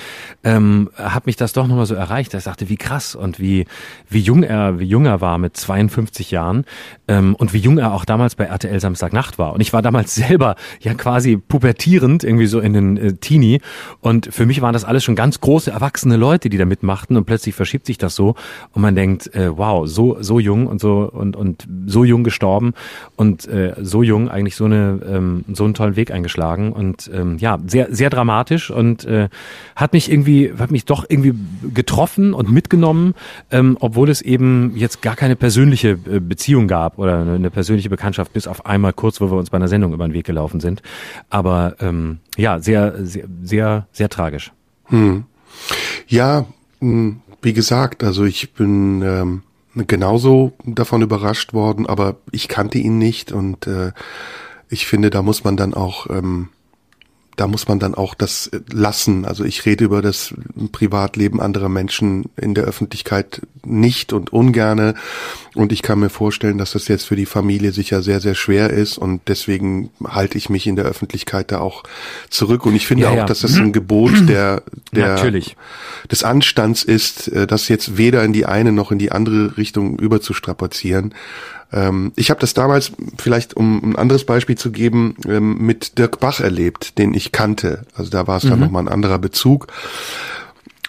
ähm, hat mich das doch nochmal so erreicht. Ich sagte, wie krass und wie, wie jung er, wie jung er war mit 52 Jahren ähm, und wie jung er auch damals bei RTL Samstagnacht war. Und ich war damals selber ja quasi pubertierend, irgendwie so in den ein äh, Teenie. Und für mich waren das alles schon ganz große, erwachsene Leute, die da mitmachten. Und plötzlich verschiebt sich das so. Und man denkt, äh, wow, so, so jung und so, und, und so jung gestorben und äh, so jung eigentlich so eine, ähm, so einen tollen Weg eingeschlagen. Und ähm, ja, sehr, sehr dramatisch und äh, hat mich irgendwie, hat mich doch irgendwie getroffen und mitgenommen, ähm, obwohl es eben jetzt gar keine persönliche äh, Beziehung gab oder eine persönliche Bekanntschaft, bis auf einmal kurz, wo wir uns bei einer Sendung über den Weg gelaufen sind. Aber ähm, ja, sehr, sehr, sehr, sehr tragisch. Hm. Ja, hm, wie gesagt, also ich bin ähm, genauso davon überrascht worden, aber ich kannte ihn nicht und äh, ich finde, da muss man dann auch ähm, da muss man dann auch das lassen. Also ich rede über das Privatleben anderer Menschen in der Öffentlichkeit nicht und ungerne. Und ich kann mir vorstellen, dass das jetzt für die Familie sicher sehr, sehr schwer ist. Und deswegen halte ich mich in der Öffentlichkeit da auch zurück. Und ich finde ja, auch, ja. dass das ein Gebot der, der, Natürlich. des Anstands ist, äh, das jetzt weder in die eine noch in die andere Richtung überzustrapazieren. Ähm, ich habe das damals, vielleicht um ein anderes Beispiel zu geben, ähm, mit Dirk Bach erlebt, den ich kannte. Also da war es mhm. dann nochmal ein anderer Bezug.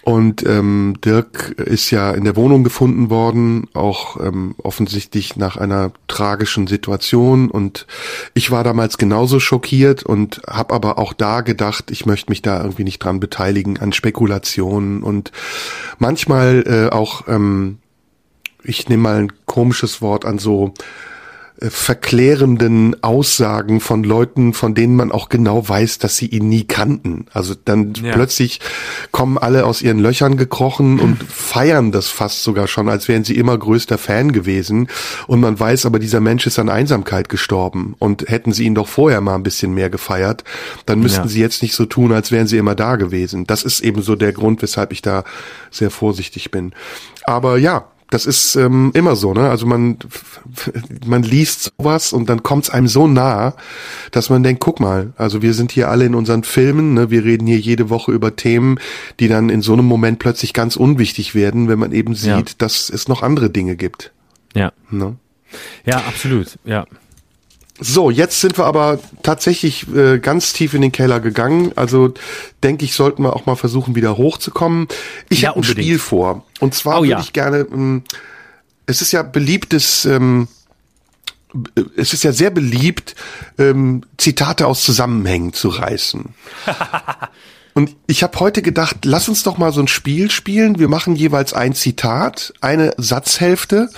Und ähm, Dirk ist ja in der Wohnung gefunden worden, auch ähm, offensichtlich nach einer tragischen Situation. Und ich war damals genauso schockiert und habe aber auch da gedacht, ich möchte mich da irgendwie nicht dran beteiligen an Spekulationen und manchmal äh, auch ähm, ich nehme mal ein komisches Wort an, so äh, verklärenden Aussagen von Leuten, von denen man auch genau weiß, dass sie ihn nie kannten. Also dann ja. plötzlich kommen alle aus ihren Löchern gekrochen und feiern das fast sogar schon, als wären sie immer größter Fan gewesen. Und man weiß aber, dieser Mensch ist an Einsamkeit gestorben. Und hätten sie ihn doch vorher mal ein bisschen mehr gefeiert, dann müssten ja. sie jetzt nicht so tun, als wären sie immer da gewesen. Das ist eben so der Grund, weshalb ich da sehr vorsichtig bin. Aber ja, das ist ähm, immer so, ne? Also man man liest sowas und dann kommt's einem so nah, dass man denkt, guck mal, also wir sind hier alle in unseren Filmen, ne? Wir reden hier jede Woche über Themen, die dann in so einem Moment plötzlich ganz unwichtig werden, wenn man eben sieht, ja. dass es noch andere Dinge gibt. Ja. Ne? Ja, absolut. Ja. So, jetzt sind wir aber tatsächlich äh, ganz tief in den Keller gegangen. Also denke ich, sollten wir auch mal versuchen, wieder hochzukommen. Ich ja, habe ein Spiel vor. Und zwar oh, würde ja. ich gerne, ähm, es ist ja beliebtes, ähm, es ist ja sehr beliebt, ähm, Zitate aus Zusammenhängen zu reißen. Und ich habe heute gedacht, lass uns doch mal so ein Spiel spielen. Wir machen jeweils ein Zitat, eine Satzhälfte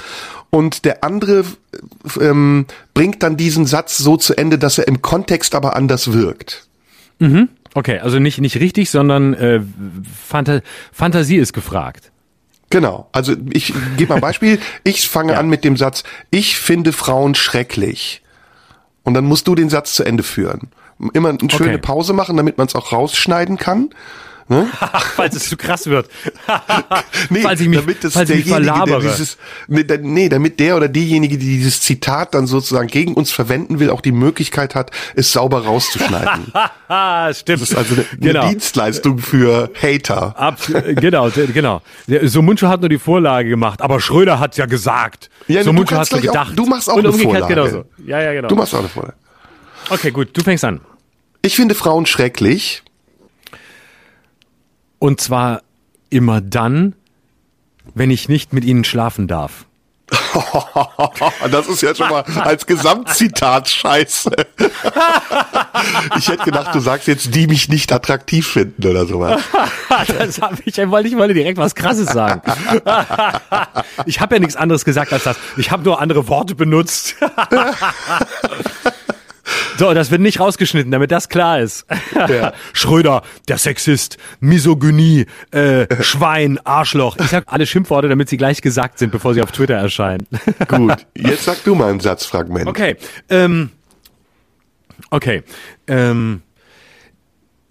und der andere ähm, bringt dann diesen Satz so zu Ende, dass er im Kontext aber anders wirkt. Mhm. Okay, also nicht nicht richtig, sondern äh, Phanta Fantasie ist gefragt. Genau. Also ich gebe mal ein Beispiel. Ich fange ja. an mit dem Satz: Ich finde Frauen schrecklich. Und dann musst du den Satz zu Ende führen. Immer eine schöne okay. Pause machen, damit man es auch rausschneiden kann. Ne? falls es zu krass wird. nee, falls ich mich, damit das falls derjenige, der dieses, nee, nee, damit der oder diejenige, die dieses Zitat dann sozusagen gegen uns verwenden will, auch die Möglichkeit hat, es sauber rauszuschneiden. Stimmt. Das ist also eine, genau. Dienstleistung für Hater. Ab, genau, genau. So Muncho hat nur die Vorlage gemacht, aber Schröder hat ja gesagt. Ja, so Muncho hat nur gedacht. Auch, du machst auch Und eine Vorlage. Genauso. Ja, ja, genau. Du machst auch eine Vorlage. Okay, gut, du fängst an. Ich finde Frauen schrecklich. Und zwar immer dann, wenn ich nicht mit ihnen schlafen darf. das ist ja schon mal als Gesamtzitat scheiße. ich hätte gedacht, du sagst jetzt, die mich nicht attraktiv finden oder sowas. das habe ich, wollte, ich wollte direkt was Krasses sagen. ich habe ja nichts anderes gesagt als das. Ich habe nur andere Worte benutzt. So, das wird nicht rausgeschnitten, damit das klar ist. Ja. Schröder, der Sexist, Misogynie, äh, Schwein, Arschloch. Ich sag alle Schimpfworte, damit sie gleich gesagt sind, bevor sie auf Twitter erscheinen. Gut, jetzt sag du mal ein Satzfragment. Okay. Ähm, okay. Ähm,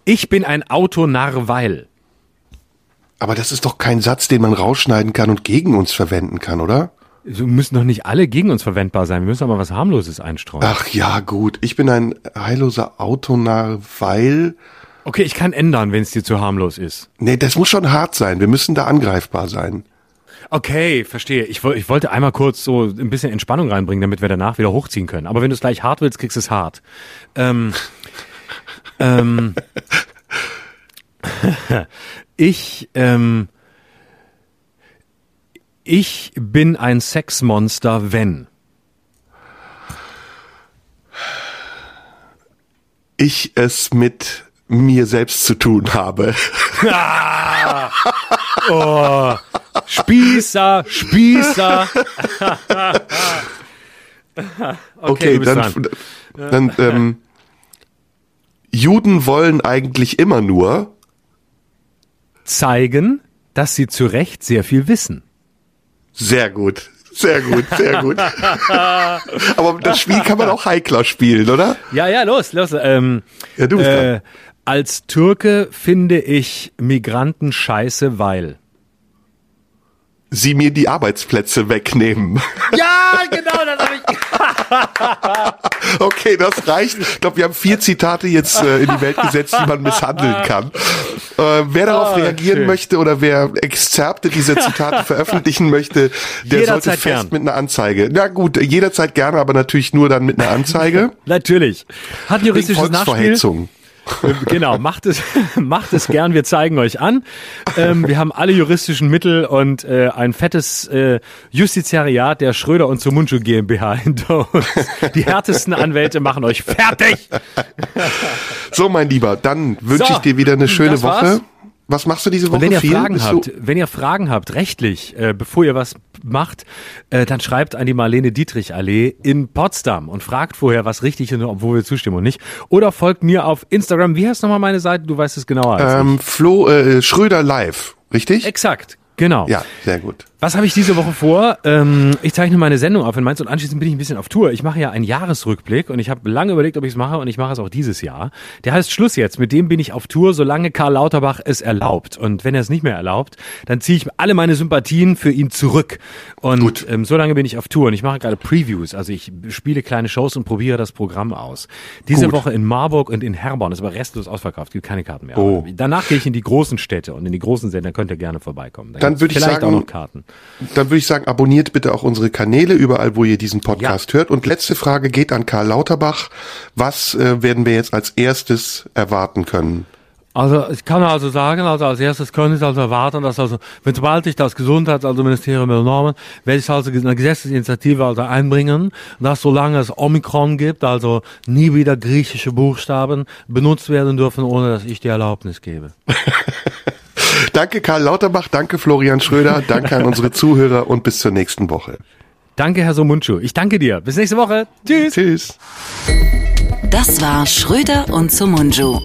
ich bin ein Autonarr, weil. Aber das ist doch kein Satz, den man rausschneiden kann und gegen uns verwenden kann, oder? So müssen doch nicht alle gegen uns verwendbar sein. Wir müssen aber was harmloses einstreuen. Ach ja, gut. Ich bin ein heilloser Autonarr, weil. Okay, ich kann ändern, wenn es dir zu harmlos ist. Nee, das muss schon hart sein. Wir müssen da angreifbar sein. Okay, verstehe. Ich, ich wollte einmal kurz so ein bisschen Entspannung reinbringen, damit wir danach wieder hochziehen können. Aber wenn du es gleich hart willst, kriegst du es hart. Ähm, ähm, ich, ähm, ich bin ein Sexmonster, wenn. Ich es mit mir selbst zu tun habe. Ah! Oh, Spießer, Spießer. okay, du bist dann, dann ähm, Juden wollen eigentlich immer nur Zeigen, dass sie zu Recht sehr viel wissen. Sehr gut. Sehr gut, sehr gut. Aber das Spiel kann man auch heikler spielen, oder? Ja, ja, los, los. Ähm, Ja, du bist dran. äh, als Türke finde ich Migranten scheiße, weil. Sie mir die Arbeitsplätze wegnehmen. Ja, genau, das habe ich. Okay, das reicht. Ich glaube, wir haben vier Zitate jetzt äh, in die Welt gesetzt, die man misshandeln kann. Äh, wer darauf Ah, reagieren schön. möchte oder wer Exzerpte dieser Zitate veröffentlichen möchte, der Jederzeit sollte fest gern. mit einer Anzeige. Na gut, jederzeit gerne, aber natürlich nur dann mit einer Anzeige. Natürlich. Hat juristisches Nachspiel. Volksverhetzung. Genau, macht es, macht es gern, wir zeigen euch an. Ähm, wir haben alle juristischen Mittel und äh, ein fettes äh, Justiziariat der Schröder und Sumunchu GmbH hinter uns. Die härtesten Anwälte machen euch fertig. So, mein Lieber, dann wünsche So, ich dir wieder eine schöne Woche. war's. Was machst du diese Woche? Und wenn ihr Viel? Fragen Bist habt, wenn ihr Fragen habt, rechtlich, äh, bevor ihr was macht, äh, dann schreibt an die Marlene Dietrich Allee in Potsdam und fragt vorher, was richtig ist, obwohl wir zustimmen und nicht. Oder folgt mir auf Instagram. Wie heißt nochmal meine Seite? Du weißt es genauer als ähm, Flo äh, Schröder live, richtig? ich. Exakt. Genau. Ja, sehr gut. Was habe ich diese Woche vor? Ähm, ich zeichne meine Sendung auf in Mainz und anschließend bin ich ein bisschen auf Tour. Ich mache ja einen Jahresrückblick und ich habe lange überlegt, ob ich es mache und ich mache es auch dieses Jahr. Der heißt Schluss jetzt. Mit dem bin ich auf Tour, solange Karl Lauterbach es erlaubt. Und wenn er es nicht mehr erlaubt, dann ziehe ich alle meine Sympathien für ihn zurück. Und ähm, so lange bin ich auf Tour und ich mache gerade Previews. Also ich spiele kleine Shows und probiere das Programm aus. Diese Gut. Woche in Marburg und in Herborn ist aber restlos ausverkauft. Gibt keine Karten mehr. Oh. Danach gehe ich in die großen Städte und in die großen Sender könnt ihr gerne vorbeikommen. Da Dann würde ich vielleicht sagen, auch noch Karten. Dann würde ich sagen, abonniert bitte auch unsere Kanäle überall, wo ihr diesen Podcast hört. Und letzte Frage geht an Karl Lauterbach. Was äh, werden wir jetzt als erstes erwarten können? Also ich kann also sagen, also als erstes können Sie also erwarten, dass also, wenn sobald ich das Gesundheits-, also Ministerium übernommen, werde ich also eine Gesetzesinitiative also einbringen, dass solange es Omikron gibt, also nie wieder griechische Buchstaben benutzt werden dürfen, ohne dass ich die Erlaubnis gebe. Danke Karl Lauterbach, danke Florian Schröder, danke an unsere Zuhörer und bis zur nächsten Woche. Danke, Herr Somunchu. Ich danke dir. Bis nächste Woche. Tschüss. Tschüss. Das war Schröder und Sumunju.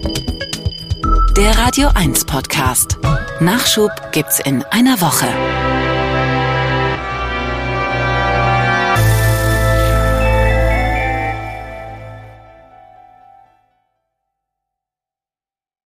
Der Radio 1 Podcast. Nachschub gibt's in einer Woche.